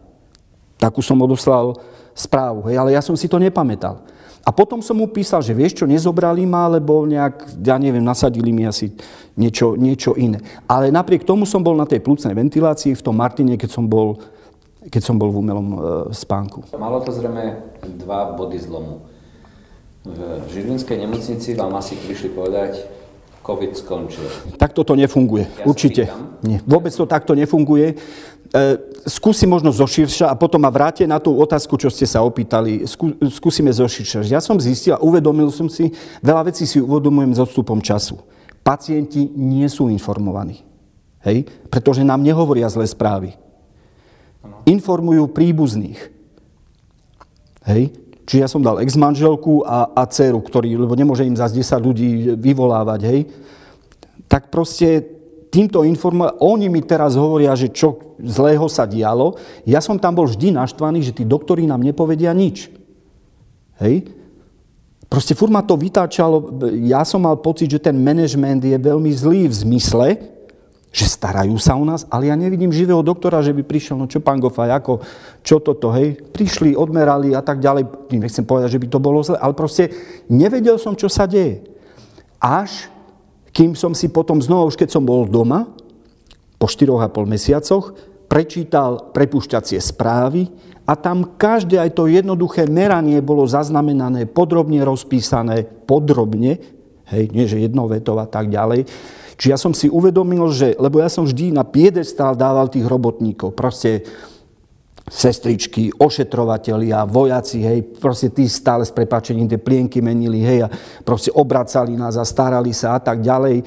Takú som odoslal správu, hej, ale ja som si to nepamätal. A potom som mu písal, že vieš čo, nezobrali ma, lebo nejak, ja neviem, nasadili mi asi niečo, niečo iné. Ale napriek tomu som bol na tej plúcnej ventilácii v tom Martine, keď som bol keď som bol v umelom e, spánku. Malo to zrejme dva body zlomu. V Žilinskej nemocnici vám asi prišli povedať, COVID skončil. Takto to nefunguje, ja určite. Nie, vôbec to takto nefunguje. E, skúsim možno zoširša a potom ma vráte na tú otázku, čo ste sa opýtali. Skú, skúsime zoširša. Ja som zistil a uvedomil som si, veľa vecí si uvedomujem s odstupom času. Pacienti nie sú informovaní. Hej? Pretože nám nehovoria zlé správy. Informujú príbuzných. Hej? Čiže ja som dal ex-manželku a, a dceru, ktorý, lebo nemôže im zase 10 ľudí vyvolávať, hej. Tak proste týmto informáciám, oni mi teraz hovoria, že čo zlého sa dialo. Ja som tam bol vždy naštvaný, že tí doktori nám nepovedia nič. Hej. Proste furt ma to vytáčalo, ja som mal pocit, že ten management je veľmi zlý v zmysle, že starajú sa o nás, ale ja nevidím živého doktora, že by prišiel, no čo pán Gofaj, ako, čo toto, hej, prišli, odmerali a tak ďalej, nechcem povedať, že by to bolo zle, ale proste nevedel som, čo sa deje. Až kým som si potom znova, už keď som bol doma, po 4,5 mesiacoch, prečítal prepušťacie správy a tam každé aj to jednoduché meranie bolo zaznamenané, podrobne rozpísané, podrobne, hej, nie že jednovetov a tak ďalej, Čiže ja som si uvedomil, že, lebo ja som vždy na piedestál dával tých robotníkov, proste sestričky, ošetrovatelia, vojaci, hej, proste tí stále s prepačením tie plienky menili, hej, a proste obracali nás a starali sa a tak ďalej.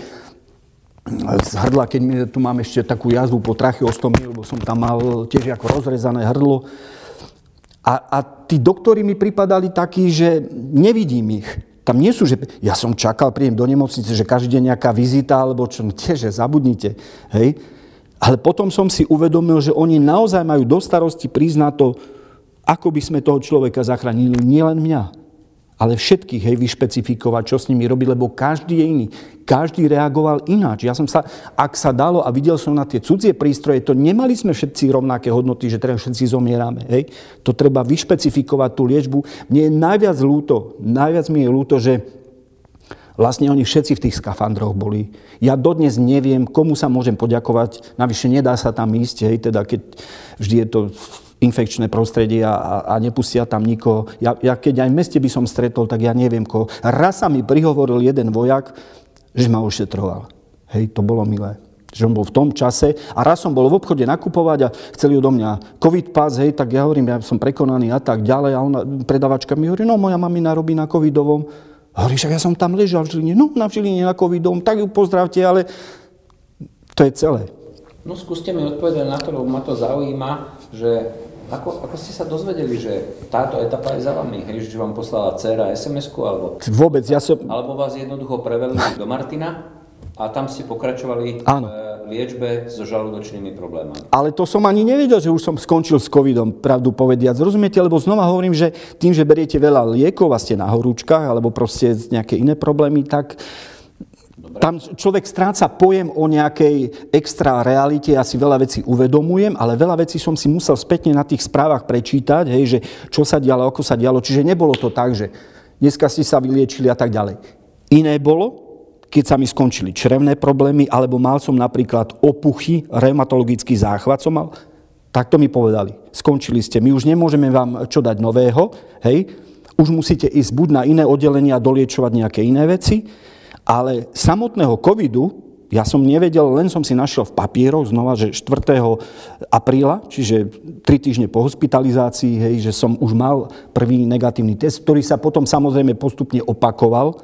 Z hrdla, keď mi, tu mám ešte takú jazvu po tracheostomii, lebo som tam mal tiež ako rozrezané hrdlo. A, a tí doktori mi pripadali takí, že nevidím ich. Tam nie sú, že ja som čakal, príjem do nemocnice, že každý deň nejaká vizita, alebo čo, no tieže, zabudnite. Hej? Ale potom som si uvedomil, že oni naozaj majú do starosti na to, ako by sme toho človeka zachránili, nielen mňa ale všetkých hej, vyšpecifikovať, čo s nimi robiť, lebo každý je iný. Každý reagoval ináč. Ja som sa, ak sa dalo a videl som na tie cudzie prístroje, to nemali sme všetci rovnaké hodnoty, že teraz všetci zomierame. Hej. To treba vyšpecifikovať tú liečbu. Mne je najviac ľúto, najviac mi je ľúto, že Vlastne oni všetci v tých skafandroch boli. Ja dodnes neviem, komu sa môžem poďakovať. Navyše nedá sa tam ísť, hej, teda keď vždy je to infekčné prostredie a, a nepustia tam nikoho. Ja, ja keď aj v meste by som stretol, tak ja neviem koho. Raz sa mi prihovoril jeden vojak, že ma ošetroval. Hej, to bolo milé že on bol v tom čase a raz som bol v obchode nakupovať a chceli odo mňa covid pas, hej, tak ja hovorím, ja som prekonaný a tak ďalej a ona, predavačka mi hovorí, no moja mamina robí na covidovom. Hovorí, však ja som tam ležal v Žiline, no na Žiline na covidovom, tak ju pozdravte, ale to je celé. No skúste mi odpovedať na to, lebo ma to zaujíma, že ako, ako ste sa dozvedeli, že táto etapa je za vami? Hej, že vám poslala dcera SMS-ku? Alebo, Vôbec, ja som... Alebo vás jednoducho prevelili do Martina a tam ste pokračovali Áno. v liečbe so žalúdočnými problémami. Ale to som ani nevedel, že už som skončil s covidom, pravdu povediac. Rozumiete? Lebo znova hovorím, že tým, že beriete veľa liekov a ste na horúčkach alebo proste nejaké iné problémy, tak tam človek stráca pojem o nejakej extra realite, ja si veľa vecí uvedomujem, ale veľa vecí som si musel spätne na tých správach prečítať, hej, že čo sa dialo, ako sa dialo. Čiže nebolo to tak, že dneska ste sa vyliečili a tak ďalej. Iné bolo, keď sa mi skončili črevné problémy, alebo mal som napríklad opuchy, reumatologický záchvat som mal, tak to mi povedali. Skončili ste, my už nemôžeme vám čo dať nového, hej, už musíte ísť buď na iné oddelenie a doliečovať nejaké iné veci, ale samotného covidu ja som nevedel, len som si našiel v papieroch znova, že 4. apríla, čiže 3 týždne po hospitalizácii, hej, že som už mal prvý negatívny test, ktorý sa potom samozrejme postupne opakoval.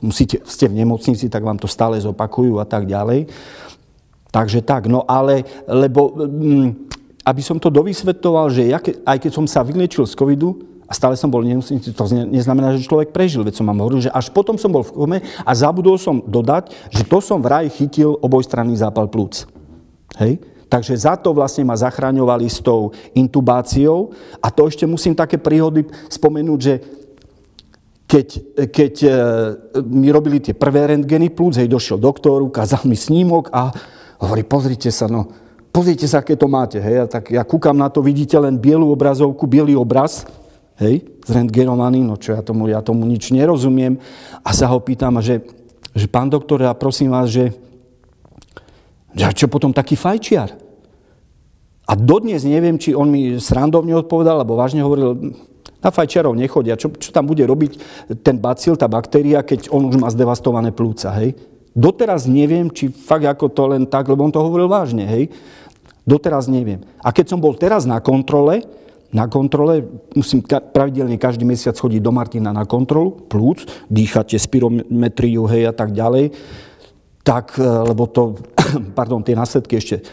Musíte, ste v nemocnici, tak vám to stále zopakujú a tak ďalej. Takže tak, no ale, lebo, mm, aby som to dovysvetoval, že ja, aj keď som sa vyliečil z covidu, a stále som bol nemocnici, to neznamená, že človek prežil, veď som vám hovoril, že až potom som bol v kome a zabudol som dodať, že to som vraj chytil obojstranný zápal plúc. Hej? Takže za to vlastne ma zachraňovali s tou intubáciou a to ešte musím také príhody spomenúť, že keď, keď e, mi robili tie prvé rentgeny plúc, hej, došiel doktor, ukázal mi snímok a hovorí, pozrite sa, no, pozrite sa, aké to máte. Hej. A tak ja kúkam na to, vidíte len bielú obrazovku, biely obraz, hej, zrentgenovaný, no čo ja tomu, ja tomu nič nerozumiem. A sa ho pýtam, že, že pán doktor, ja prosím vás, že, že čo potom taký fajčiar? A dodnes neviem, či on mi srandovne odpovedal, alebo vážne hovoril, na fajčerov nechodia. Čo, čo tam bude robiť ten bacil, tá baktéria, keď on už má zdevastované plúca, hej? Doteraz neviem, či fakt ako to len tak, lebo on to hovoril vážne, hej? Doteraz neviem. A keď som bol teraz na kontrole, na kontrole, musím pravidelne každý mesiac chodiť do Martina na kontrolu, plúc, dýchate spirometriu, hej, a tak ďalej, tak, e, lebo to, <coughs> pardon, tie následky ešte e,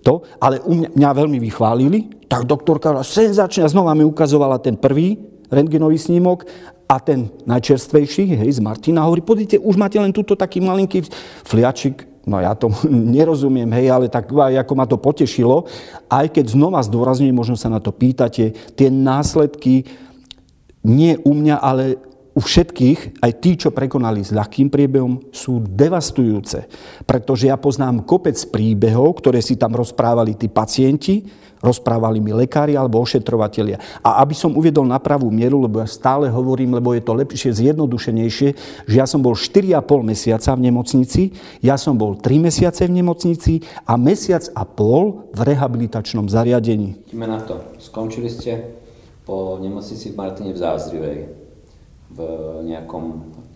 to, ale u mňa, mňa veľmi vychválili, tak doktorka senzačne. Znova mi ukazovala ten prvý rentgenový snímok a ten najčerstvejší, hej, z Martina, hovorí, podíte, už máte len túto taký malinký fliačik, no ja tomu <laughs> nerozumiem, hej, ale tak ako ma to potešilo, aj keď znova zdôrazňujem, možno sa na to pýtate, tie následky nie u mňa, ale u všetkých, aj tí, čo prekonali s ľahkým priebehom, sú devastujúce. Pretože ja poznám kopec príbehov, ktoré si tam rozprávali tí pacienti, rozprávali mi lekári alebo ošetrovatelia. A aby som uviedol na pravú mieru, lebo ja stále hovorím, lebo je to lepšie, zjednodušenejšie, že ja som bol 4,5 mesiaca v nemocnici, ja som bol 3 mesiace v nemocnici a mesiac a pol v rehabilitačnom zariadení. Ideme na to. Skončili ste po nemocnici v Martine v Zázrivej nejakom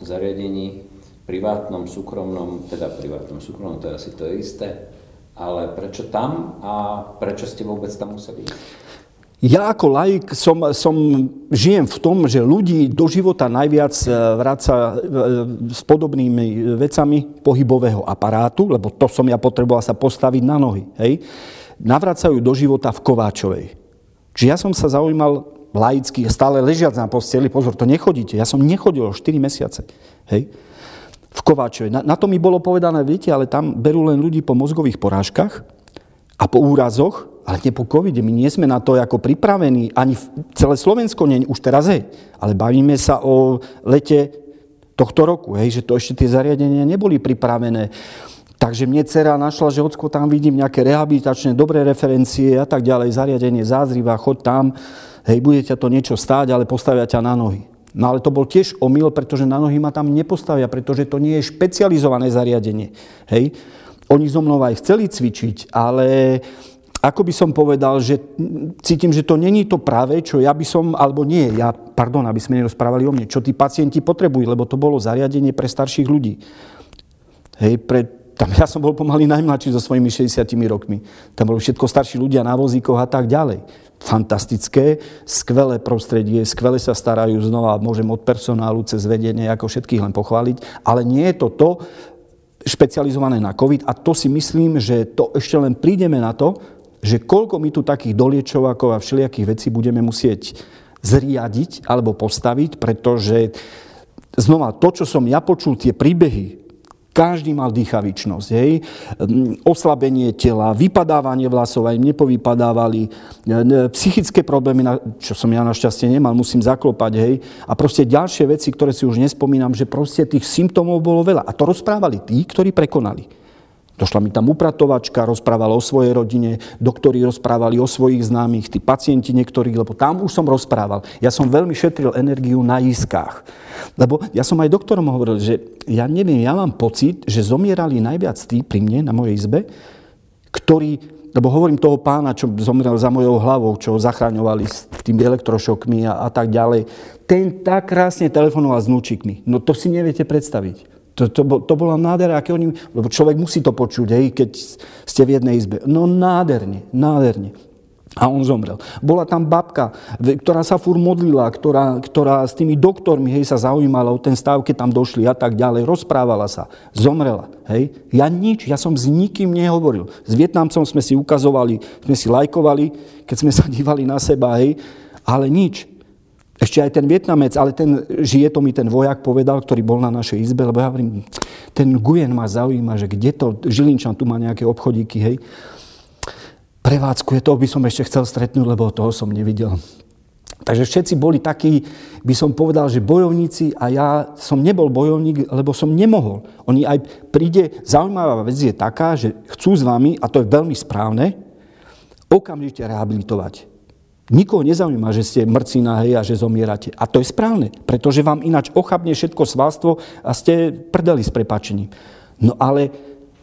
zariadení, privátnom, súkromnom, teda privátnom, súkromnom, to je asi to isté, ale prečo tam a prečo ste vôbec tam museli Ja ako laik som, som, žijem v tom, že ľudí do života najviac e, vráca e, s podobnými vecami pohybového aparátu, lebo to som ja potreboval sa postaviť na nohy. Hej? Navracajú do života v Kováčovej. Čiže ja som sa zaujímal laicky, stále ležiac na posteli, pozor, to nechodíte. Ja som nechodil 4 mesiace. Hej? V Kováčove. Na, na to mi bolo povedané, viete, ale tam berú len ľudí po mozgových porážkach a po úrazoch, ale nie po covide. My nie sme na to ako pripravení, ani celé Slovensko nie, už teraz je. Ale bavíme sa o lete tohto roku, hej, že to ešte tie zariadenia neboli pripravené. Takže mne dcera našla, že ocko tam vidím nejaké rehabilitačné, dobré referencie a tak ďalej, zariadenie zázriva, chod tam hej, bude ťa to niečo stáť, ale postavia ťa na nohy. No ale to bol tiež omyl, pretože na nohy ma tam nepostavia, pretože to nie je špecializované zariadenie. Hej. Oni so mnou aj chceli cvičiť, ale ako by som povedal, že cítim, že to není to práve, čo ja by som, alebo nie, ja, pardon, aby sme nerozprávali o mne, čo tí pacienti potrebujú, lebo to bolo zariadenie pre starších ľudí. Hej, pre, tam ja som bol pomaly najmladší so svojimi 60 rokmi. Tam boli všetko starší ľudia na vozíkoch a tak ďalej fantastické, skvelé prostredie, skvele sa starajú znova, môžem od personálu cez vedenie ako všetkých len pochváliť, ale nie je to to špecializované na COVID a to si myslím, že to ešte len prídeme na to, že koľko my tu takých doliečovákov a všelijakých vecí budeme musieť zriadiť alebo postaviť, pretože znova to, čo som ja počul, tie príbehy každý mal dýchavičnosť, hej. Mm, oslabenie tela, vypadávanie vlasov, aj im nepovypadávali, psychické problémy, čo som ja našťastie nemal, musím zaklopať, hej. A proste ďalšie veci, ktoré si už nespomínam, že proste tých symptómov bolo veľa. A to rozprávali tí, ktorí prekonali. Došla mi tam upratovačka, rozprávala o svojej rodine, doktori rozprávali o svojich známych, tí pacienti niektorí, lebo tam už som rozprával. Ja som veľmi šetril energiu na iskách. Lebo ja som aj doktorom hovoril, že ja neviem, ja mám pocit, že zomierali najviac tí pri mne na mojej izbe, ktorí, lebo hovorím toho pána, čo zomrel za mojou hlavou, čo ho zachraňovali s tými elektrošokmi a, a tak ďalej, ten tak krásne telefonoval s núčikmi. No to si neviete predstaviť. To, to, to bola nádhera, aké oni, lebo človek musí to počuť, hej, keď ste v jednej izbe. No nádherne, nádherne. A on zomrel. Bola tam babka, ktorá sa fur modlila, ktorá, ktorá s tými doktormi hej, sa zaujímala o ten stav, keď tam došli a tak ďalej. Rozprávala sa. Zomrela. Hej. Ja nič, ja som s nikým nehovoril. S Vietnamcom sme si ukazovali, sme si lajkovali, keď sme sa <laughs> dívali na seba, hej, ale nič. Ešte aj ten Vietnamec, ale ten, žije to mi ten vojak povedal, ktorý bol na našej izbe, lebo ja hovorím, ten Gujen ma zaujíma, že kde to, Žilinčan tu má nejaké obchodíky, hej. Prevádzkuje, to by som ešte chcel stretnúť, lebo toho som nevidel. Takže všetci boli takí, by som povedal, že bojovníci a ja som nebol bojovník, lebo som nemohol. Oni aj príde, zaujímavá vec je taká, že chcú s vami, a to je veľmi správne, okamžite rehabilitovať. Nikoho nezaujíma, že ste mrcina hej, a že zomierate. A to je správne, pretože vám ináč ochabne všetko svalstvo a ste prdeli s prepačením. No ale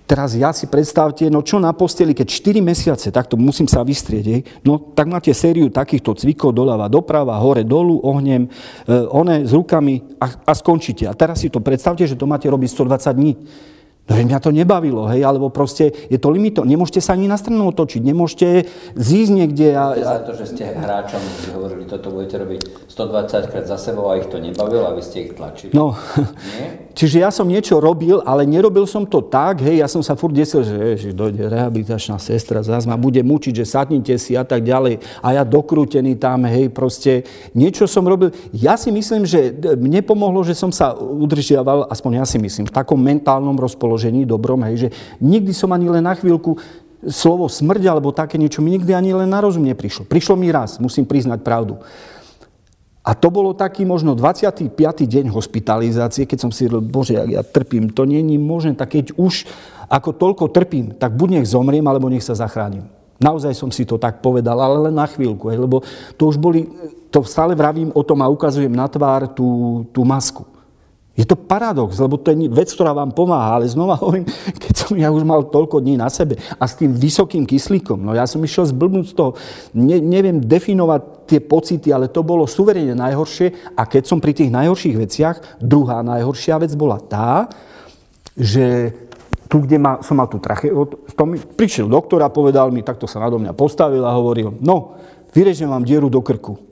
teraz ja si predstavte, no čo na posteli, keď 4 mesiace, takto musím sa vystrieť, hej, no tak máte sériu takýchto cvikov doľava, doprava, hore, dolu, ohnem, e, one s rukami a, a skončíte. A teraz si to predstavte, že to máte robiť 120 dní. No mňa to nebavilo, hej, alebo proste je to limito. Nemôžete sa ani na stranu otočiť, nemôžete zísť niekde. A, a... Za to, že ste hráčom hovorili, toto budete robiť 120 krát za sebou a ich to nebavilo a vy ste ich tlačili. No, Nie? <laughs> čiže ja som niečo robil, ale nerobil som to tak, hej, ja som sa furt desil, že, že dojde rehabilitačná sestra, zás ma bude mučiť, že sadnite si a tak ďalej. A ja dokrútený tam, hej, proste niečo som robil. Ja si myslím, že mne pomohlo, že som sa udržiaval, aspoň ja si myslím, v takom mentálnom rozpoložení rozpoložení dobrom, hej, že nikdy som ani len na chvíľku slovo smrť alebo také niečo mi nikdy ani len na rozum neprišlo. Prišlo mi raz, musím priznať pravdu. A to bolo taký možno 25. deň hospitalizácie, keď som si hovoril, bože, ak ja trpím, to není možné, tak keď už ako toľko trpím, tak buď nech zomriem, alebo nech sa zachránim. Naozaj som si to tak povedal, ale len na chvíľku, lebo to už boli, to stále vravím o tom a ukazujem na tvár tú, tú masku. Je to paradox, lebo to je vec, ktorá vám pomáha, ale znova hovorím, <laughs> keď som ja už mal toľko dní na sebe a s tým vysokým kyslíkom, no ja som išiel zblbnúť z toho, ne, neviem definovať tie pocity, ale to bolo suverene najhoršie a keď som pri tých najhorších veciach, druhá najhoršia vec bola tá, že tu, kde ma, som mal tú trache, prišiel doktor a povedal mi, takto sa nado mňa postavil a hovoril, no, vyrežem vám dieru do krku.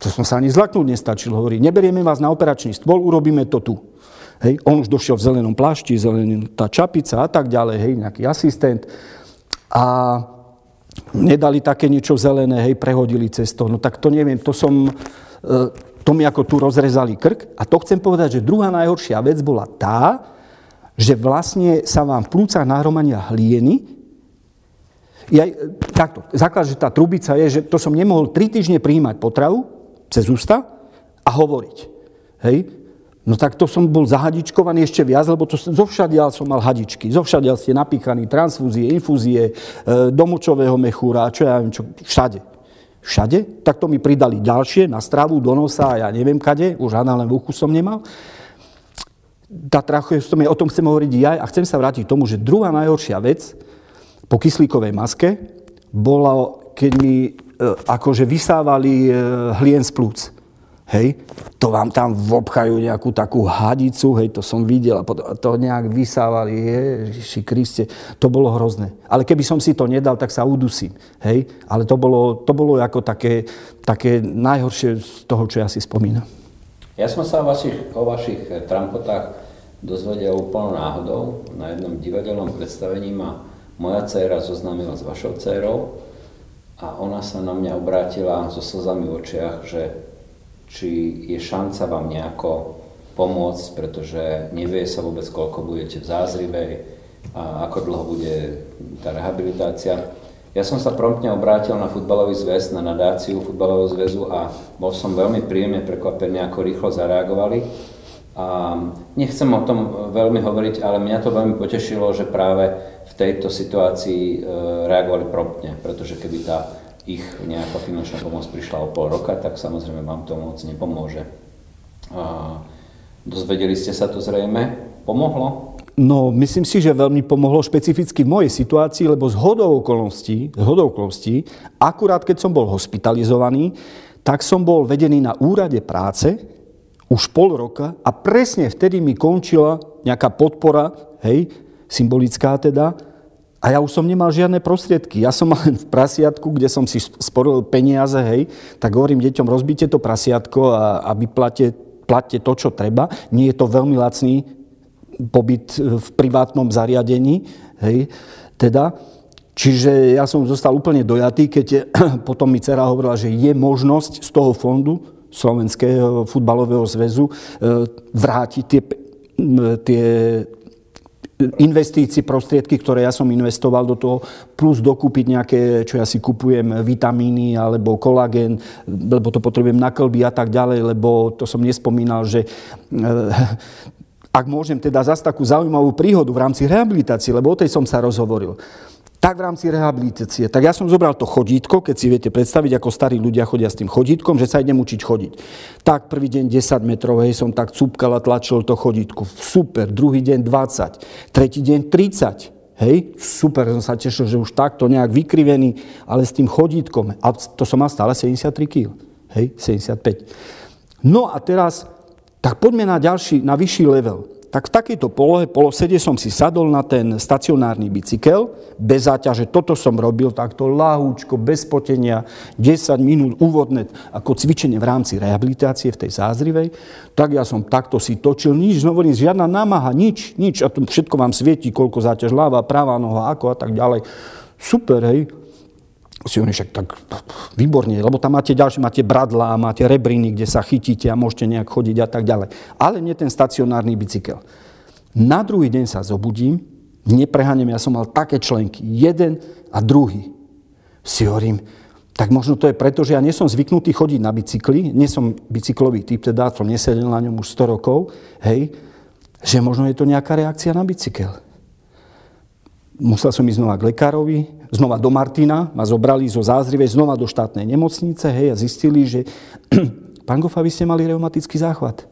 To som sa ani zlaknúť nestačil. Hovorí, neberieme vás na operačný stôl, urobíme to tu. Hej, on už došiel v zelenom plášti, zelený, tá čapica a tak ďalej, hej, nejaký asistent. A nedali také niečo zelené, hej, prehodili cez to. No tak to neviem, to som, e, to mi ako tu rozrezali krk. A to chcem povedať, že druhá najhoršia vec bola tá, že vlastne sa vám v plúcach nahromania hlieny, ja, takto, základ, že tá trubica je, že to som nemohol tri týždne príjmať potravu, cez ústa a hovoriť. Hej? No tak to som bol zahadičkovaný ešte viac, lebo to zovšadial som mal hadičky. Zovšadial ste napíchaní transfúzie, infúzie, e, domočového mechúra, čo ja viem, čo, všade. Všade. Tak to mi pridali ďalšie na stravu, do nosa a ja neviem kade, už len v uchu som nemal. Tá tracheostomia, o tom chcem hovoriť ja a chcem sa vrátiť k tomu, že druhá najhoršia vec po kyslíkovej maske bola, keď mi akože vysávali e, hlien z plúc. Hej, to vám tam vobchajú nejakú takú hadicu, hej, to som videl a potom to nejak vysávali, ježiši Kriste, to bolo hrozné. Ale keby som si to nedal, tak sa udusím, hej, ale to bolo, to bolo ako také, také najhoršie z toho, čo ja si spomínam. Ja som sa o vašich, o vašich trampotách dozvedel úplnou náhodou. Na jednom divadelnom predstavení ma moja dcéra zoznámila s vašou dcérou a ona sa na mňa obrátila so slzami v očiach, že či je šanca vám nejako pomôcť, pretože nevie sa vôbec, koľko budete v zázrivej a ako dlho bude tá rehabilitácia. Ja som sa promptne obrátil na futbalový zväz, na nadáciu futbalového zväzu a bol som veľmi príjemne prekvapený, ako rýchlo zareagovali. A nechcem o tom veľmi hovoriť, ale mňa to veľmi potešilo, že práve tejto situácii e, reagovali promptne, pretože keby tá ich nejaká finančná pomoc prišla o pol roka, tak samozrejme vám to moc nepomôže. Dozvedeli ste sa to zrejme? Pomohlo? No, myslím si, že veľmi pomohlo špecificky v mojej situácii, lebo z hodou okolností, z hodou okolností, akurát keď som bol hospitalizovaný, tak som bol vedený na úrade práce už pol roka a presne vtedy mi končila nejaká podpora, hej, symbolická teda, a ja už som nemal žiadne prostriedky. Ja som mal <laughs> len v prasiatku, kde som si sporil peniaze, hej, tak hovorím deťom, rozbite to prasiatko a, a vyplatte platte to, čo treba. Nie je to veľmi lacný pobyt v privátnom zariadení, hej, teda. Čiže ja som zostal úplne dojatý, keď <clears throat> potom mi dcera hovorila, že je možnosť z toho fondu Slovenského futbalového zväzu e, vrátiť tie, tie investícií, prostriedky, ktoré ja som investoval do toho, plus dokúpiť nejaké, čo ja si kupujem, vitamíny alebo kolagén, lebo to potrebujem na klby a tak ďalej, lebo to som nespomínal, že eh, <laughs> ak môžem teda zase takú zaujímavú príhodu v rámci rehabilitácie, lebo o tej som sa rozhovoril. Tak v rámci rehabilitácie. Tak ja som zobral to chodítko, keď si viete predstaviť, ako starí ľudia chodia s tým chodítkom, že sa idem učiť chodiť. Tak prvý deň 10 metrov, hej, som tak cúpkal a tlačil to chodítko. Super, druhý deň 20, tretí deň 30. Hej, super, som sa tešil, že už takto nejak vykrivený, ale s tým chodítkom. A to som mal stále 73 kg. Hej, 75. No a teraz, tak poďme na ďalší, na vyšší level tak v takejto polohe, polosede som si sadol na ten stacionárny bicykel, bez záťaže, toto som robil takto lahúčko, bez potenia, 10 minút úvodné ako cvičenie v rámci rehabilitácie v tej zázrivej, tak ja som takto si točil, nič, hovorím, žiadna námaha, nič, nič, a tu všetko vám svieti, koľko záťaž ľava, pravá noha, ako a tak ďalej. Super, hej, si oni však tak výborne, lebo tam máte ďalšie, máte bradlá, máte rebriny, kde sa chytíte a môžete nejak chodiť a tak ďalej. Ale nie ten stacionárny bicykel. Na druhý deň sa zobudím, nepreháňam, ja som mal také členky, jeden a druhý. Si hovorím, tak možno to je preto, že ja nie som zvyknutý chodiť na bicykli, nie som bicyklový typ, teda som nesedel na ňom už 100 rokov, hej, že možno je to nejaká reakcia na bicykel. Musel som ísť znova k lekárovi, znova do Martina, ma zobrali zo Zázrivej, znova do štátnej nemocnice, hej, a zistili, že <clears throat> pán Gofa, vy ste mali reumatický záchvat.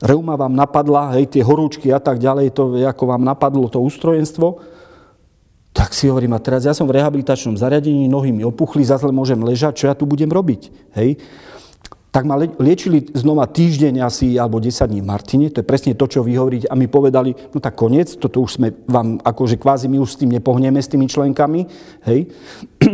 Reuma vám napadla, hej, tie horúčky a tak ďalej, to, ako vám napadlo to ústrojenstvo, tak si hovorím, a teraz ja som v rehabilitačnom zariadení, nohy mi opuchli, zase môžem ležať, čo ja tu budem robiť, hej tak ma liečili znova týždeň asi, alebo 10 dní v Martine, to je presne to, čo vy hovoríte, a mi povedali, no tak koniec, toto už sme vám, akože kvázi my už s tým nepohneme, s tými členkami, hej. <clears throat>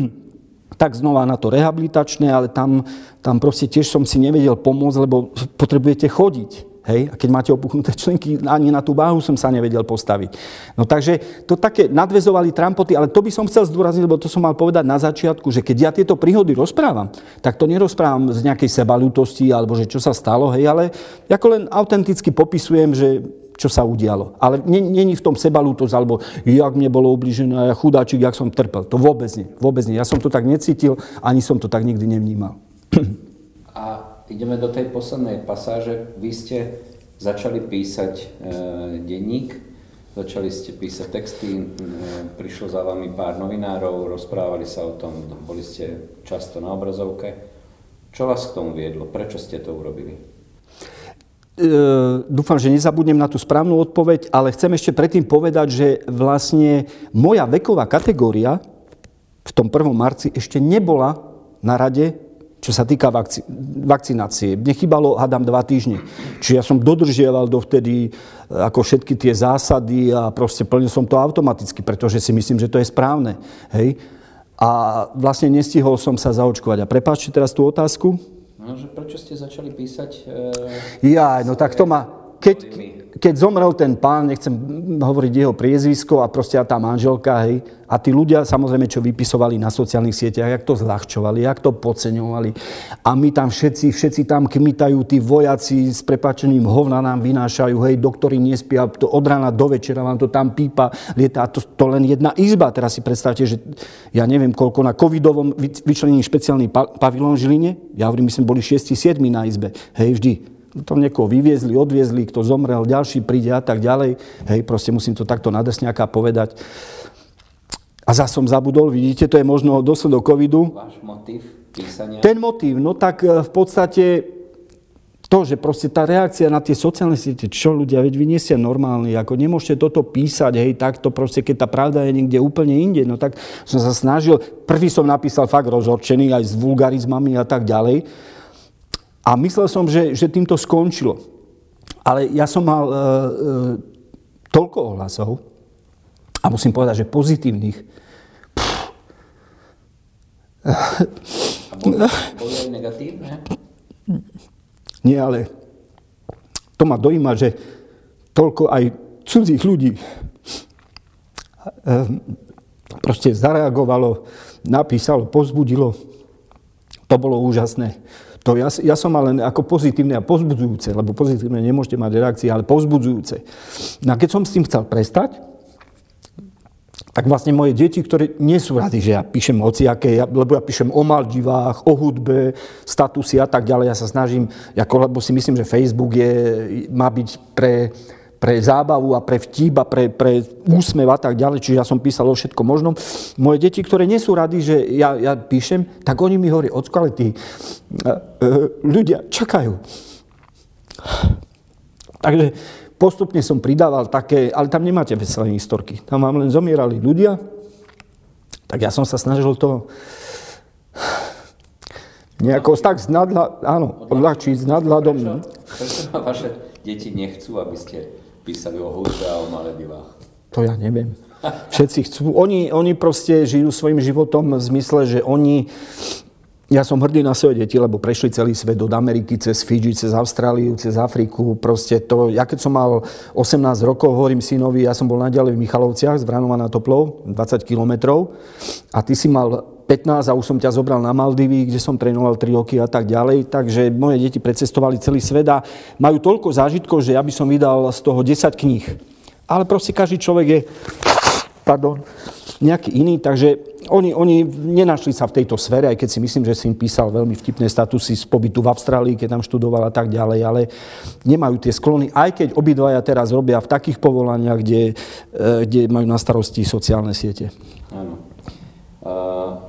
tak znova na to rehabilitačné, ale tam, tam proste tiež som si nevedel pomôcť, lebo potrebujete chodiť. Hej? A keď máte opuchnuté členky, ani na tú váhu som sa nevedel postaviť. No takže to také nadvezovali trampoty, ale to by som chcel zdôrazniť, lebo to som mal povedať na začiatku, že keď ja tieto príhody rozprávam, tak to nerozprávam z nejakej sebalútosti alebo že čo sa stalo, hej, ale ako len autenticky popisujem, že čo sa udialo. Ale není v tom sebalútosť, alebo jak mne bolo ubližené, ja chudáčik, jak som trpel. To vôbec nie. Vôbec nie. Ja som to tak necítil, ani som to tak nikdy nevnímal. <clears throat> A ideme do tej poslednej pasáže. Vy ste začali písať e, denník, začali ste písať texty, e, prišlo za vami pár novinárov, rozprávali sa o tom, boli ste často na obrazovke. Čo vás k tomu viedlo? Prečo ste to urobili? E, dúfam, že nezabudnem na tú správnu odpoveď, ale chcem ešte predtým povedať, že vlastne moja veková kategória v tom 1. marci ešte nebola na rade čo sa týka vakci- vakcinácie. Mne chýbalo, hádam, dva týždne. Čiže ja som dodržiaval dovtedy e, ako všetky tie zásady a proste plnil som to automaticky, pretože si myslím, že to je správne. Hej? A vlastne nestihol som sa zaočkovať. A prepáčte teraz tú otázku. No, že prečo ste začali písať? E, ja, no tak to ma... Keď, keď zomrel ten pán, nechcem hovoriť jeho priezvisko a proste tá manželka, hej, a tí ľudia samozrejme, čo vypisovali na sociálnych sieťach, jak to zľahčovali, jak to podceňovali. A my tam všetci, všetci tam kmitajú, tí vojaci s prepačením hovna nám vynášajú, hej, doktori nespia, to od rána do večera vám to tam pípa, lieta, to, to len jedna izba. Teraz si predstavte, že ja neviem, koľko na covidovom vyčlenení špeciálny pavilón v Žiline, ja hovorím, my sme boli 6-7 na izbe, hej, vždy to niekoho vyviezli, odviezli, kto zomrel, ďalší príde a tak ďalej. Hej, proste musím to takto na drsňáka povedať. A zase som zabudol, vidíte, to je možno dosledok covidu. Váš motiv písania? Ten motiv, no tak e, v podstate to, že proste tá reakcia na tie sociálne siete, čo ľudia, veď vy nie ste normálni, ako nemôžete toto písať, hej, takto proste, keď tá pravda je niekde úplne inde, no tak som sa snažil, prvý som napísal fakt rozhorčený aj s vulgarizmami a tak ďalej, a myslel som, že, že tým to skončilo. Ale ja som mal e, e, toľko ohlasov, a musím povedať, že pozitívnych. A boli, boli aj negatívne? Nie, ale to ma dojíma, že toľko aj cudzích ľudí e, proste zareagovalo, napísalo, pozbudilo. To bolo úžasné. To ja, ja som mal ako pozitívne a pozbudzujúce, lebo pozitívne nemôžete mať reakcie, ale pozbudzujúce. No a keď som s tým chcel prestať, tak vlastne moje deti, ktoré nie sú rady, že ja píšem hociaké, ja, lebo ja píšem o Maldivách, o hudbe, statusy a tak ďalej, ja sa snažím, ako, lebo si myslím, že Facebook je, má byť pre, pre zábavu a pre vtip a pre, pre úsmev a tak ďalej, čiže ja som písal o všetko možnom. Moje deti, ktoré nie sú rady, že ja, ja píšem, tak oni mi hovorí, ocko, ale tí uh, ľudia čakajú. Takže postupne som pridával také, ale tam nemáte veselé historky. Tam vám len zomierali ľudia, tak ja som sa snažil to nejako tak z nadla, áno, odľahčiť s nadhľadom. Prečo, prečo vaše deti nechcú, aby ste písali o hudbe a o Maledivách? To ja neviem. Všetci chcú. Oni, oni proste žijú svojim životom v zmysle, že oni ja som hrdý na svoje deti, lebo prešli celý svet od Ameriky cez Fidži, cez Austráliu, cez Afriku. Proste to, ja keď som mal 18 rokov, hovorím synovi, ja som bol naďalej v Michalovciach z Vranova na Toplov, 20 kilometrov. A ty si mal 15 a už som ťa zobral na Maldivy, kde som trénoval 3 roky a tak ďalej. Takže moje deti precestovali celý svet a majú toľko zážitkov, že ja by som vydal z toho 10 kníh. Ale proste každý človek je pardon, nejaký iný, takže oni, oni nenašli sa v tejto sfere, aj keď si myslím, že si im písal veľmi vtipné statusy z pobytu v Austrálii, keď tam študoval a tak ďalej, ale nemajú tie sklony, aj keď obidvaja teraz robia v takých povolaniach, kde, eh, kde majú na starosti sociálne siete. Áno. Uh,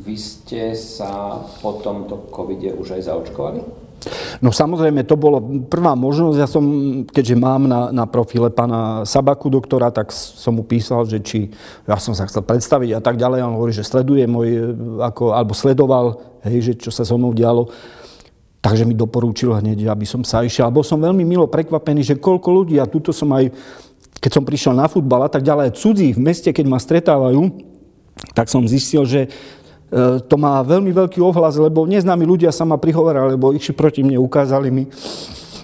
vy ste sa po tomto covide už aj zaočkovali? No samozrejme, to bolo prvá možnosť. Ja som, keďže mám na, na profile pána Sabaku doktora, tak som mu písal, že či ja som sa chcel predstaviť a tak ďalej. On hovorí, že sleduje môj, ako, alebo sledoval, hej, že čo sa so mnou dialo. Takže mi doporúčil hneď, aby som sa išiel. A bol som veľmi milo prekvapený, že koľko ľudí, a tuto som aj, keď som prišiel na futbal a tak ďalej, cudzí v meste, keď ma stretávajú, tak som zistil, že to má veľmi veľký ohlas, lebo neznámi ľudia sa ma prihovorali, lebo išli proti mne, ukázali mi.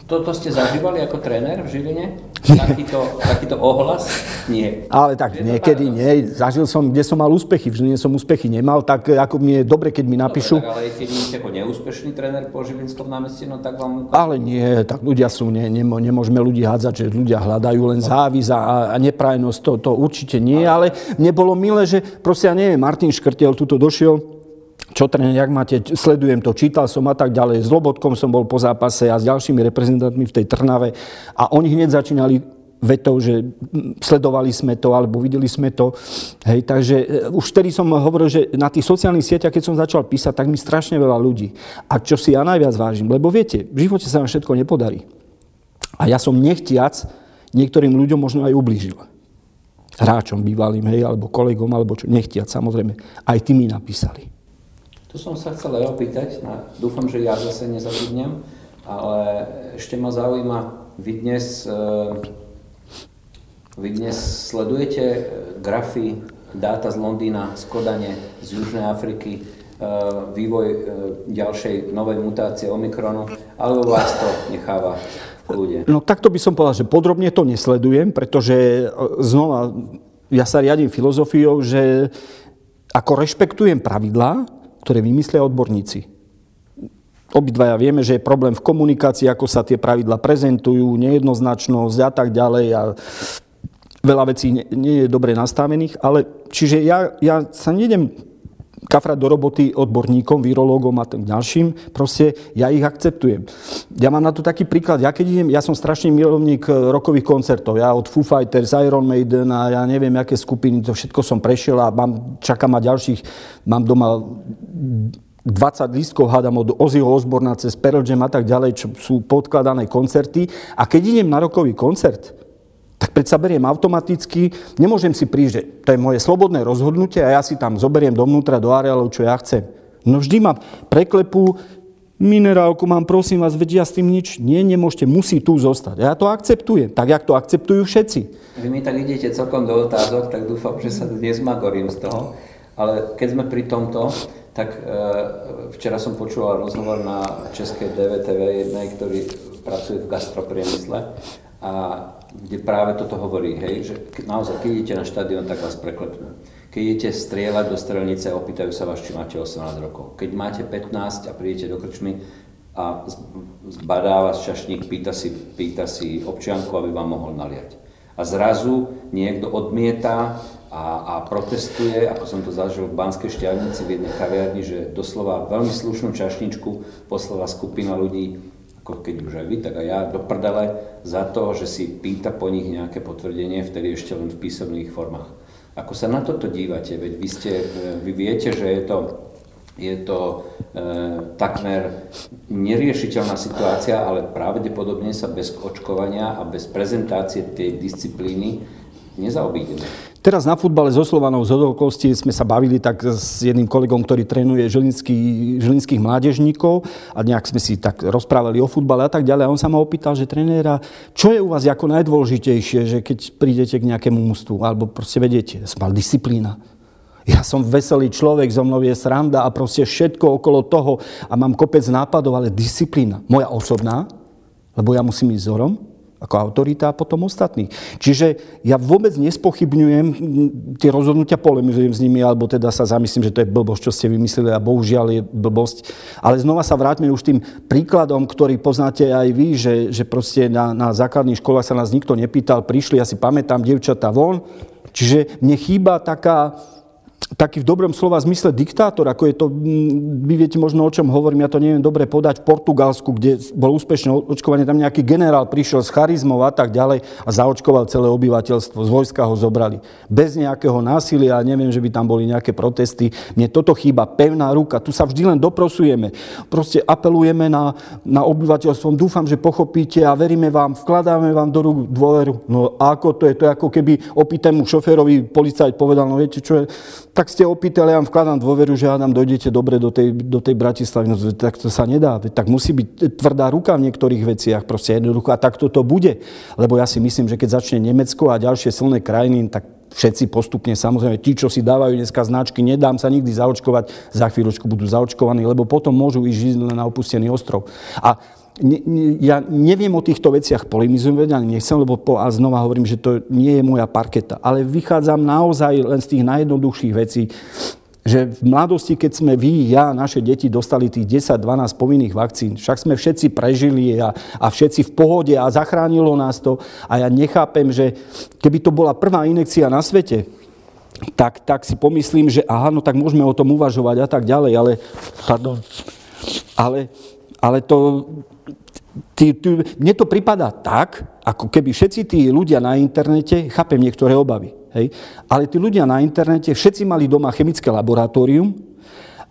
Toto ste zažívali ako tréner v Žiline? <laughs> Takýto, takýto ohlas? Nie. Ale tak niekedy nie. Zažil som, kde som mal úspechy. V Žiline som úspechy nemal, tak ako mi je dobre, keď mi napíšu. Dobre, ale keď ste ako neúspešný tréner po Žilinskom námestí, no tak vám... Ale nie, tak ľudia sú, nie, nemô, nemôžeme ľudí hádzať, že ľudia hľadajú len závis a, a neprajnosť, to, to určite nie, ale mne bolo milé, že proste ja neviem, Martin Škrtel tuto došiel, čo tréner, jak máte, sledujem to, čítal som a tak ďalej. S Lobotkom som bol po zápase a s ďalšími reprezentantmi v tej Trnave a oni hneď začínali vetou, že sledovali sme to alebo videli sme to. Hej, takže e, už vtedy som hovoril, že na tých sociálnych sieťach, keď som začal písať, tak mi strašne veľa ľudí. A čo si ja najviac vážim, lebo viete, v živote sa vám všetko nepodarí. A ja som nechtiac niektorým ľuďom možno aj ublížil. Hráčom bývalým, hej, alebo kolegom, alebo čo, nechtiac, samozrejme. Aj ty mi napísali. To som sa chcel aj opýtať, no, dúfam, že ja zase nezabudnem, ale ešte ma zaujíma, vy dnes, e, vy dnes sledujete e, grafy, dáta z Londýna, z Kodane, z Južnej Afriky, e, vývoj ďalšej novej mutácie Omikronu, alebo vás to necháva v kľude? No takto by som povedal, že podrobne to nesledujem, pretože znova ja sa riadím filozofiou, že ako rešpektujem pravidlá, ktoré vymyslia odborníci. Obidvaja vieme, že je problém v komunikácii, ako sa tie pravidla prezentujú, nejednoznačnosť a tak ďalej a veľa vecí nie, je dobre nastavených, ale čiže ja, ja sa nejdem kafrať do roboty odborníkom, virológom a tým ďalším, proste ja ich akceptujem. Ja mám na to taký príklad, ja keď idem, ja som strašný milovník rokových koncertov, ja od Foo Fighters, Iron Maiden a ja neviem, aké skupiny, to všetko som prešiel a mám, čakám ma ďalších, mám doma 20 lístkov hádam od Ozzyho Osborna cez Pearl Jam a tak ďalej, čo sú podkladané koncerty. A keď idem na rokový koncert, tak predsa beriem automaticky, nemôžem si prísť, že to je moje slobodné rozhodnutie a ja si tam zoberiem dovnútra do areálov, čo ja chcem. No vždy ma preklepú, minerálku mám, prosím vás, vedia s tým nič. Nie, nemôžete, musí tu zostať. Ja to akceptujem, tak jak to akceptujú všetci. Vy mi tak idete celkom do otázok, tak dúfam, že sa nezmagorím z toho. Ale keď sme pri tomto, tak e, včera som počúval rozhovor na českej DVTV jednej, ktorý pracuje v gastropriemysle a kde práve toto hovorí, hej, že naozaj, keď idete na štadión, tak vás preklepnú. Keď idete strieľať do strelnice, opýtajú sa vás, či máte 18 rokov. Keď máte 15 a prídete do krčmy a zbadá vás čašník, pýta si, pýta si občianku, aby vám mohol naliať. A zrazu niekto odmieta a, a protestuje, ako som to zažil v Banskej šťavnici v jednej kaviarni, že doslova veľmi slušnú čašničku poslala skupina ľudí keď už aj vy, tak aj ja do prdele za to, že si pýta po nich nejaké potvrdenie, vtedy ešte len v písomných formách. Ako sa na toto dívate? Veď vy, ste, vy viete, že je to, je to e, takmer neriešiteľná situácia, ale pravdepodobne sa bez očkovania a bez prezentácie tej disciplíny nezaobídeme. Teraz na futbale so Slovanou z okolností sme sa bavili tak s jedným kolegom, ktorý trénuje žilinský, žilinských mládežníkov a nejak sme si tak rozprávali o futbale a tak ďalej. A on sa ma opýtal, že trenéra, čo je u vás ako najdôležitejšie, že keď prídete k nejakému mústvu, alebo proste vedete, mal disciplína. Ja som veselý človek, zo mnou je sranda a proste všetko okolo toho a mám kopec nápadov, ale disciplína, moja osobná, lebo ja musím ísť vzorom, ako autorita a potom ostatní. Čiže ja vôbec nespochybňujem tie rozhodnutia, polemizujem s nimi, alebo teda sa zamyslím, že to je blbosť, čo ste vymysleli a bohužiaľ je blbosť. Ale znova sa vráťme už tým príkladom, ktorý poznáte aj vy, že, že proste na, na základných školách sa nás nikto nepýtal, prišli, ja si pamätám, dievčatá von. Čiže mne chýba taká, taký v dobrom slova zmysle diktátor, ako je to, mm, vy viete možno o čom hovorím, ja to neviem dobre podať, v Portugalsku, kde bolo úspešné očkovanie, tam nejaký generál prišiel s charizmou a tak ďalej a zaočkoval celé obyvateľstvo, z vojska ho zobrali. Bez nejakého násilia, neviem, že by tam boli nejaké protesty. Mne toto chýba, pevná ruka, tu sa vždy len doprosujeme. Proste apelujeme na, na obyvateľstvo, dúfam, že pochopíte a veríme vám, vkladáme vám do rúk dôveru. No ako to je? To je ako keby opýtemu šoférovi policajt povedal, no viete čo je, tak ste opýtali, ja vám vkladám dôveru, že hádam, dojdete dobre do tej, do tej Bratislavy. No, tak to sa nedá. Tak musí byť tvrdá ruka v niektorých veciach. Proste jednoducho. A tak to bude. Lebo ja si myslím, že keď začne Nemecko a ďalšie silné krajiny, tak všetci postupne, samozrejme, tí, čo si dávajú dneska značky, nedám sa nikdy zaočkovať, za chvíľočku budú zaočkovaní, lebo potom môžu ísť žiť na opustený ostrov. A ne, ne, ja neviem o týchto veciach polemizovať, ani nechcem, lebo po, a znova hovorím, že to nie je moja parketa, ale vychádzam naozaj len z tých najjednoduchších vecí, že v mladosti, keď sme vy, ja, naše deti dostali tých 10-12 povinných vakcín, však sme všetci prežili a, a všetci v pohode a zachránilo nás to. A ja nechápem, že keby to bola prvá inekcia na svete, tak, tak si pomyslím, že aha, no tak môžeme o tom uvažovať a tak ďalej, ale, pardon, ale, ale to, Tí, tí, mne to pripadá tak, ako keby všetci tí ľudia na internete, chápem niektoré obavy, hej, ale tí ľudia na internete, všetci mali doma chemické laboratórium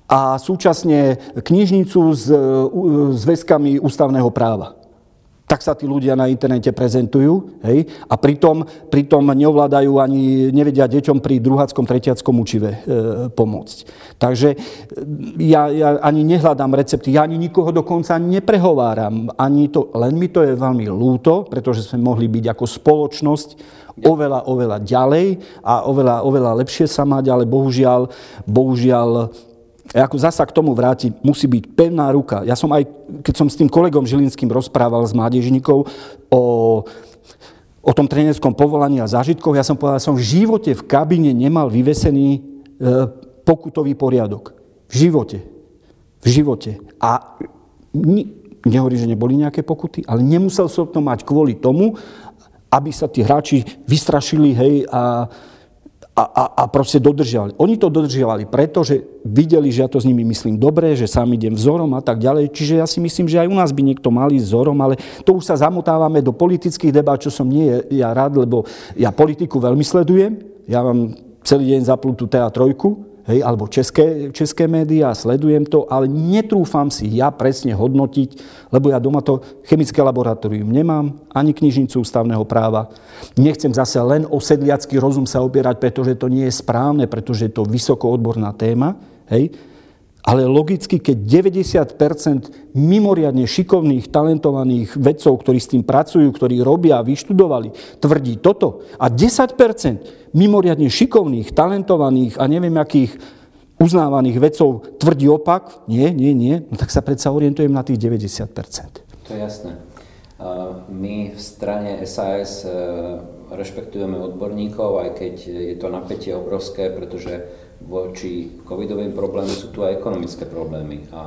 a súčasne knižnicu s, s väzkami ústavného práva tak sa tí ľudia na internete prezentujú hej? a pritom, pritom neovládajú ani, nevedia deťom pri druháckom, tretiackom učive e, pomôcť. Takže e, ja, ja ani nehľadám recepty, ja ani nikoho dokonca neprehováram, ani to, len mi to je veľmi lúto, pretože sme mohli byť ako spoločnosť oveľa, oveľa ďalej a oveľa, oveľa lepšie sa mať, ale bohužiaľ, bohužiaľ ako zasa k tomu vrátiť, musí byť pevná ruka. Ja som aj, keď som s tým kolegom Žilinským rozprával s mládežníkov o, o tom trénerskom povolaní a zážitkoch, ja som povedal, som v živote v kabíne nemal vyvesený e, pokutový poriadok. V živote. V živote. A ni, nehovorím, že neboli nejaké pokuty, ale nemusel som to mať kvôli tomu, aby sa tí hráči vystrašili, hej, a, a, a, a proste dodržiavali. Oni to dodržiavali, pretože videli, že ja to s nimi myslím dobre, že sám idem vzorom a tak ďalej. Čiže ja si myslím, že aj u nás by niekto mal ísť vzorom, ale to už sa zamotávame do politických debát, čo som nie ja rád, lebo ja politiku veľmi sledujem. Ja mám celý deň zaplutú TA3, hej, alebo české, české médiá, sledujem to, ale netrúfam si ja presne hodnotiť, lebo ja doma to chemické laboratórium nemám, ani knižnicu ústavného práva. Nechcem zase len o sedliacký rozum sa opierať, pretože to nie je správne, pretože je to vysoko odborná téma, hej, ale logicky, keď 90% mimoriadne šikovných, talentovaných vedcov, ktorí s tým pracujú, ktorí robia, vyštudovali, tvrdí toto a 10% mimoriadne šikovných, talentovaných a neviem akých uznávaných vedcov tvrdí opak, nie, nie, nie, no tak sa predsa orientujem na tých 90%. To je jasné. My v strane SAS e, rešpektujeme odborníkov, aj keď je to napätie obrovské, pretože voči covidovým problémom sú tu aj ekonomické problémy a, a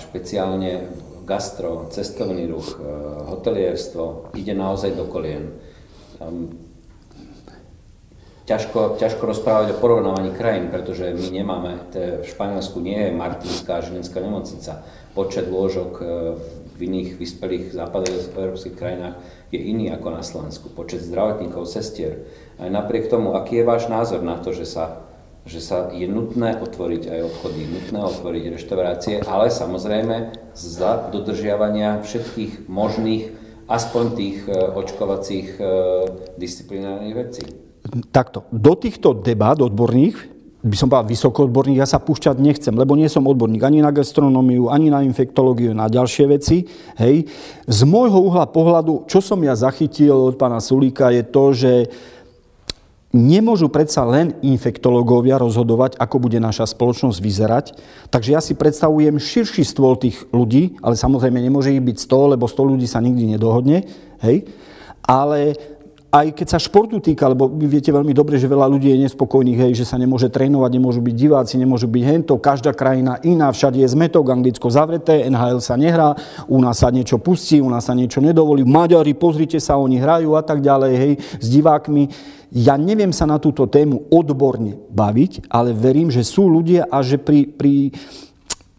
špeciálne gastro, cestovný ruch, e, hotelierstvo ide naozaj do kolien. ťažko, ťažko rozprávať o porovnávaní krajín, pretože my nemáme, v Španielsku nie je Martinská a Žilinská nemocnica. Počet lôžok e, v iných vyspelých západoeurópskych krajinách je iný ako na Slovensku. Počet zdravotníkov, sestier. Aj napriek tomu, aký je váš názor na to, že sa, že sa je nutné otvoriť aj obchody, nutné otvoriť reštaurácie, ale samozrejme za dodržiavania všetkých možných, aspoň tých e, očkovacích e, disciplinárnych vecí takto, do týchto debát odborných, by som povedal vysoko odborných, ja sa púšťať nechcem, lebo nie som odborník ani na gastronómiu, ani na infektológiu, na ďalšie veci. Hej. Z môjho uhla pohľadu, čo som ja zachytil od pána Sulíka, je to, že nemôžu predsa len infektológovia rozhodovať, ako bude naša spoločnosť vyzerať. Takže ja si predstavujem širší stôl tých ľudí, ale samozrejme nemôže ich byť 100, lebo 100 ľudí sa nikdy nedohodne. Hej. Ale aj keď sa športu týka, lebo vy viete veľmi dobre, že veľa ľudí je nespokojných, hej, že sa nemôže trénovať, nemôžu byť diváci, nemôžu byť hento, každá krajina iná, všade je zmetok, Anglicko zavreté, NHL sa nehrá, u nás sa niečo pustí, u nás sa niečo nedovolí, Maďari, pozrite sa, oni hrajú a tak ďalej, hej, s divákmi. Ja neviem sa na túto tému odborne baviť, ale verím, že sú ľudia a že pri, pri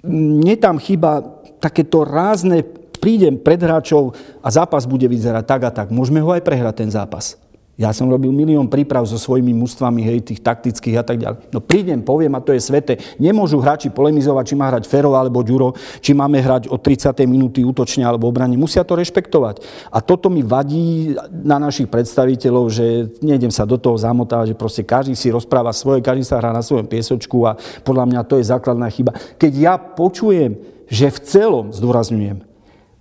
mne tam chyba takéto rázne prídem pred hráčov a zápas bude vyzerať tak a tak. Môžeme ho aj prehrať ten zápas. Ja som robil milión príprav so svojimi mústvami, hej, tých taktických a tak ďalej. No prídem, poviem a to je svete. Nemôžu hráči polemizovať, či má hrať Fero alebo Ďuro, či máme hrať od 30. minúty útočne alebo obrane. Musia to rešpektovať. A toto mi vadí na našich predstaviteľov, že nejdem sa do toho zamotávať, že proste každý si rozpráva svoje, každý sa hrá na svojom piesočku a podľa mňa to je základná chyba. Keď ja počujem, že v celom, zdôrazňujem,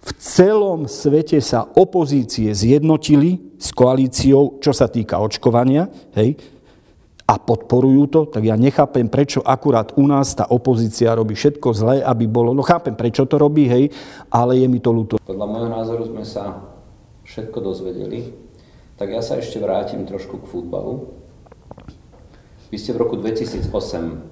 v celom svete sa opozície zjednotili s koalíciou, čo sa týka očkovania, hej, a podporujú to, tak ja nechápem, prečo akurát u nás tá opozícia robí všetko zlé, aby bolo. No chápem, prečo to robí, hej, ale je mi to ľúto. Podľa môjho názoru sme sa všetko dozvedeli, tak ja sa ešte vrátim trošku k futbalu. Vy ste v roku 2008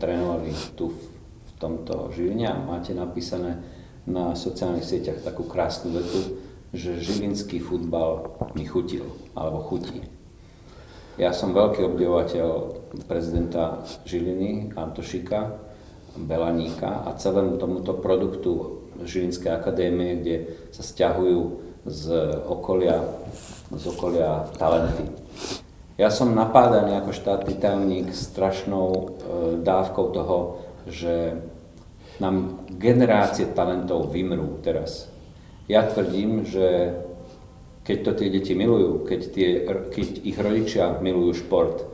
trénovali tu v tomto Žiline a máte napísané na sociálnych sieťach takú krásnu vetu, že žilinský futbal mi chutil, alebo chutí. Ja som veľký obdivovateľ prezidenta Žiliny, Antošika, Belaníka a celému tomuto produktu Žilinskej akadémie, kde sa stiahujú z okolia, z okolia talenty. Ja som napádaný ako štátny tajomník strašnou e, dávkou toho, že nám generácie talentov vymrú teraz. Ja tvrdím, že keď to tie deti milujú, keď, tie, keď ich rodičia milujú šport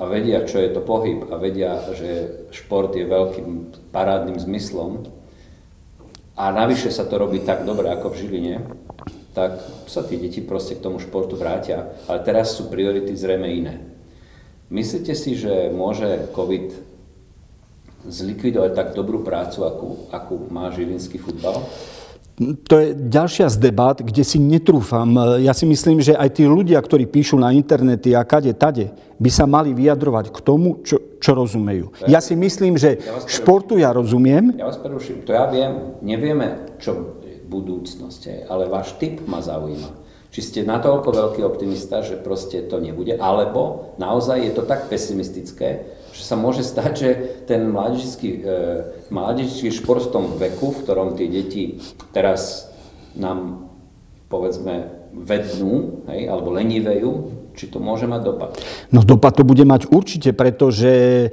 a vedia, čo je to pohyb a vedia, že šport je veľkým parádnym zmyslom a navyše sa to robí tak dobre ako v Žiline, tak sa tí deti proste k tomu športu vrátia. Ale teraz sú priority zrejme iné. Myslíte si, že môže COVID zlikvidovať tak dobrú prácu, akú, akú má žilinský futbal? To je ďalšia z debat, kde si netrúfam. Ja si myslím, že aj tí ľudia, ktorí píšu na internety a kade, tade, by sa mali vyjadrovať k tomu, čo, čo rozumejú. Ja si myslím, že ja športu ja rozumiem. Ja vás preruším. To ja viem. Nevieme, čo budúcnosť je, ale váš typ ma zaujíma. Či ste natoľko veľký optimista, že proste to nebude, alebo naozaj je to tak pesimistické, že sa môže stať, že ten mládežnický, e, mládežnický šport v tom veku, v ktorom tie deti teraz nám povedzme vednú, hej, alebo lenivejú, či to môže mať dopad? No dopad to bude mať určite, pretože,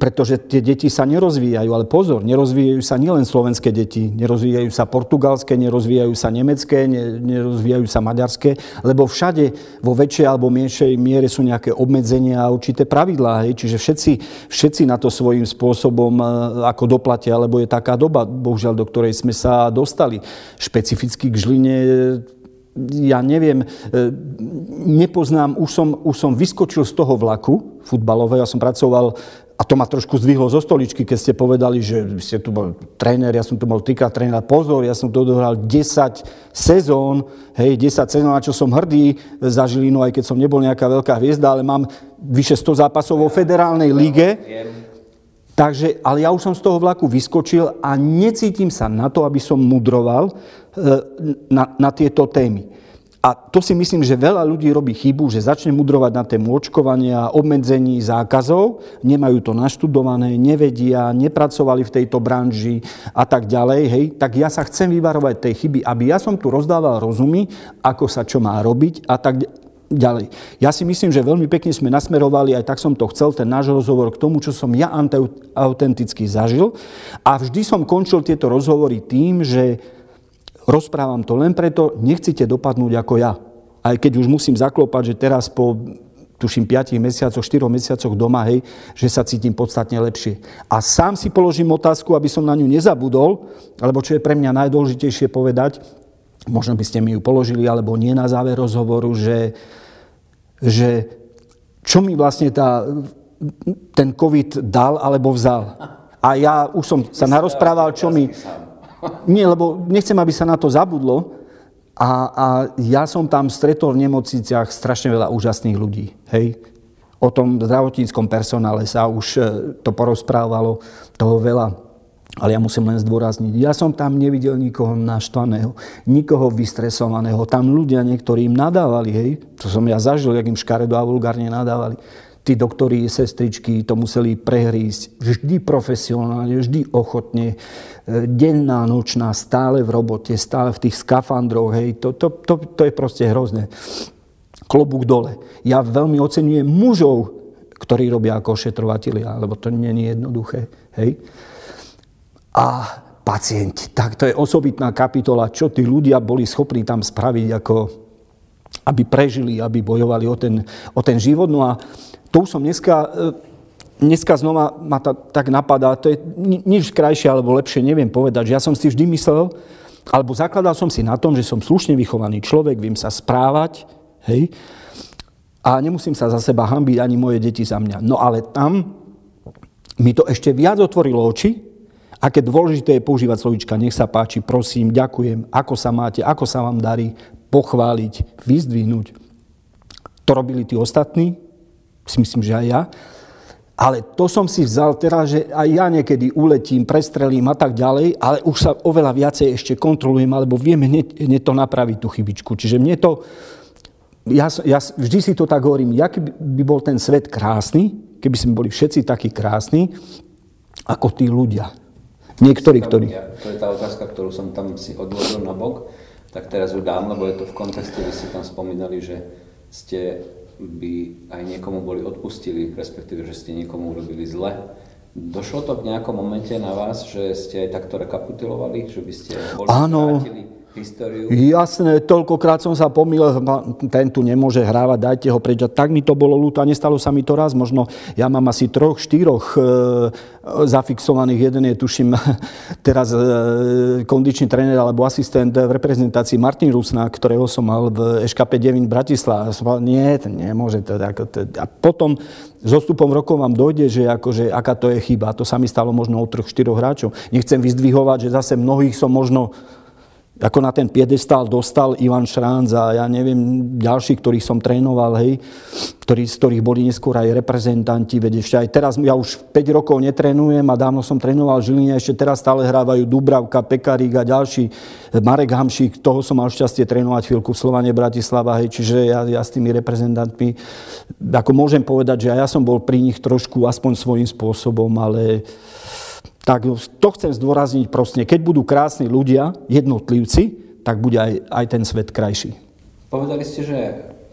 pretože tie deti sa nerozvíjajú. Ale pozor, nerozvíjajú sa nielen slovenské deti, nerozvíjajú sa portugalské, nerozvíjajú sa nemecké, nerozvíjajú sa maďarské, lebo všade vo väčšej alebo menšej miere sú nejaké obmedzenia a určité pravidlá. Hej. Čiže všetci, všetci na to svojím spôsobom e, ako doplatia, lebo je taká doba, bohužiaľ, do ktorej sme sa dostali. Špecificky k Žline ja neviem, e, nepoznám, už som, už som vyskočil z toho vlaku futbalového, ja som pracoval a to ma trošku zdvihlo zo stoličky, keď ste povedali, že ste tu bol tréner, ja som tu bol trikrát tréner. Pozor, ja som tu odohral 10 sezón, hej, 10 sezón, na čo som hrdý za Žilinu, aj keď som nebol nejaká veľká hviezda, ale mám vyše 100 zápasov vo federálnej lige. Takže, ale ja už som z toho vlaku vyskočil a necítim sa na to, aby som mudroval e, na, na tieto témy. A to si myslím, že veľa ľudí robí chybu, že začne mudrovať na tému očkovania, obmedzení, zákazov, nemajú to naštudované, nevedia, nepracovali v tejto branži a tak ďalej. Hej. Tak ja sa chcem vyvarovať tej chyby, aby ja som tu rozdával rozumy, ako sa čo má robiť a tak. Ja si myslím, že veľmi pekne sme nasmerovali, aj tak som to chcel, ten náš rozhovor k tomu, čo som ja autenticky zažil. A vždy som končil tieto rozhovory tým, že Rozprávam to len preto, nechcete dopadnúť ako ja. Aj keď už musím zaklopať, že teraz po tuším 5 mesiacoch, 4 mesiacoch doma, hej, že sa cítim podstatne lepšie. A sám si položím otázku, aby som na ňu nezabudol, alebo čo je pre mňa najdôležitejšie povedať, možno by ste mi ju položili, alebo nie na záver rozhovoru, že, že čo mi vlastne tá, ten COVID dal alebo vzal. A ja už som sa narozprával, čo mi, <laughs> nie, lebo nechcem, aby sa na to zabudlo. A, a ja som tam stretol v nemocniciach strašne veľa úžasných ľudí. Hej? O tom zdravotníckom personále sa už e, to porozprávalo toho veľa. Ale ja musím len zdôrazniť, ja som tam nevidel nikoho naštvaného, nikoho vystresovaného. Tam ľudia niektorí im nadávali, hej, to som ja zažil, jak im škaredo a vulgárne nadávali. Tí doktori, sestričky to museli prehrísť vždy profesionálne, vždy ochotne denná, nočná, stále v robote, stále v tých skafandroch, hej, to, to, to, to je proste hrozné. Klobúk dole. Ja veľmi oceňujem mužov, ktorí robia ako ošetrovatelia, lebo to nie je jednoduché, hej. A pacienti, tak to je osobitná kapitola, čo tí ľudia boli schopní tam spraviť, ako aby prežili, aby bojovali o ten, o ten život. No a to už som dneska dneska znova ma to tak napadá, to je nič krajšie alebo lepšie, neviem povedať, že ja som si vždy myslel, alebo zakladal som si na tom, že som slušne vychovaný človek, viem sa správať, hej, a nemusím sa za seba hambiť ani moje deti za mňa. No ale tam mi to ešte viac otvorilo oči, aké dôležité je používať slovička, nech sa páči, prosím, ďakujem, ako sa máte, ako sa vám darí, pochváliť, vyzdvihnúť. To robili tí ostatní, si myslím, že aj ja. Ale to som si vzal teraz, že aj ja niekedy uletím, prestrelím a tak ďalej, ale už sa oveľa viacej ešte kontrolujem, alebo vieme hneď, hneď to napraviť, tú chybičku. Čiže mne to, ja, ja vždy si to tak hovorím, jak by bol ten svet krásny, keby sme boli všetci takí krásni, ako tí ľudia. Niektorí, ktorí... To je tá otázka, ktorú som tam si odložil na bok, tak teraz ju dám, lebo je to v kontexte, vy ste tam spomínali, že ste by aj niekomu boli odpustili, respektíve, že ste niekomu urobili zle. Došlo to v nejakom momente na vás, že ste aj takto rekapitulovali, že by ste boli Áno. Históriu? Jasné, toľkokrát som sa pomýlil, ten tu nemôže hrávať, dajte ho preč. A tak mi to bolo ľúto a nestalo sa mi to raz. Možno ja mám asi troch, štyroch e, zafixovaných. Jeden je, tuším, <laughs> teraz e, kondičný tréner alebo asistent v reprezentácii Martin Rusná, ktorého som mal v SKP 9 Bratislava. Som povedal, nie, to nemôže. To, ako to. A potom s odstupom rokov vám dojde, že akože, aká to je chyba. To sa mi stalo možno od troch, štyroch hráčov. Nechcem vyzdvihovať, že zase mnohých som možno ako na ten piedestál dostal Ivan Šránc a ja neviem, ďalší, ktorých som trénoval, hej, ktorí, z ktorých boli neskôr aj reprezentanti, veď ešte aj teraz, ja už 5 rokov netrénujem a dávno som trénoval Žiline, ešte teraz stále hrávajú Dubravka, Pekarík a ďalší, Marek Hamšík, toho som mal šťastie trénovať chvíľku v Slovane Bratislava, hej, čiže ja, ja s tými reprezentantmi, ako môžem povedať, že ja som bol pri nich trošku aspoň svojím spôsobom, ale tak to chcem zdôrazniť proste, keď budú krásni ľudia, jednotlivci, tak bude aj, aj ten svet krajší. Povedali ste, že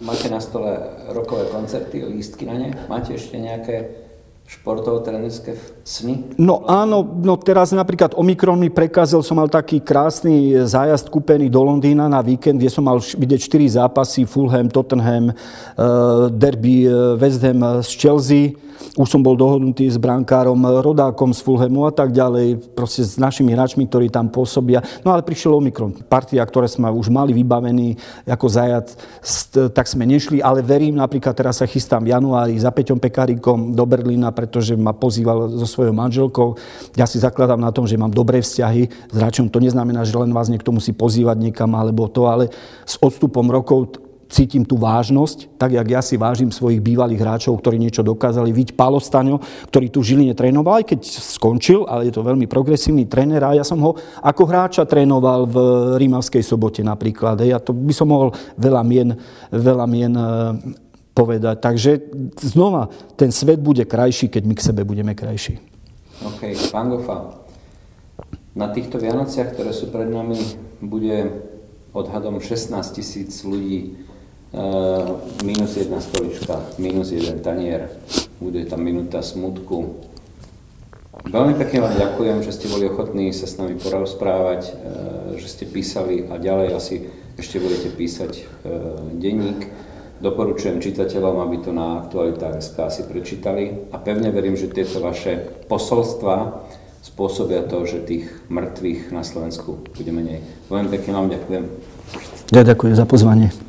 máte na stole rokové koncerty, lístky na ne. Máte ešte nejaké športovo-trenerské sny? No áno, no teraz napríklad Omikron mi prekazil, som mal taký krásny zájazd kúpený do Londýna na víkend, kde som mal vidieť 4 zápasy, Fulham, Tottenham, uh, derby uh, West Ham z Chelsea už som bol dohodnutý s brankárom, rodákom z Fulhamu a tak ďalej, proste s našimi hráčmi, ktorí tam pôsobia. No ale prišiel Omikron. Partia, ktoré sme už mali vybavený ako zajac, tak sme nešli, ale verím, napríklad teraz sa chystám v januári za Peťom Pekárikom do Berlína, pretože ma pozýval so svojou manželkou. Ja si zakladám na tom, že mám dobré vzťahy s hráčom. To neznamená, že len vás niekto musí pozývať niekam alebo to, ale s odstupom rokov cítim tú vážnosť, tak jak ja si vážim svojich bývalých hráčov, ktorí niečo dokázali. Viď Pálo Staňo, ktorý tu v Žiline trénoval, aj keď skončil, ale je to veľmi progresívny tréner a ja som ho ako hráča trénoval v Rímavskej sobote napríklad. Ja to by som mohol veľa mien, veľa mien e, povedať. Takže znova, ten svet bude krajší, keď my k sebe budeme krajší. OK, pán Gofa, na týchto Vianociach, ktoré sú pred nami, bude odhadom 16 tisíc ľudí minus jedna stolička, minus jeden tanier, bude tam minúta smutku. Veľmi pekne vám ďakujem, že ste boli ochotní sa s nami porozprávať, eh, že ste písali a ďalej asi ešte budete písať eh, denník. Doporučujem čitateľom, aby to na aktualitách.sk si prečítali a pevne verím, že tieto vaše posolstva spôsobia to, že tých mŕtvych na Slovensku bude menej. Veľmi pekne vám ďakujem. Ja ďakujem za pozvanie.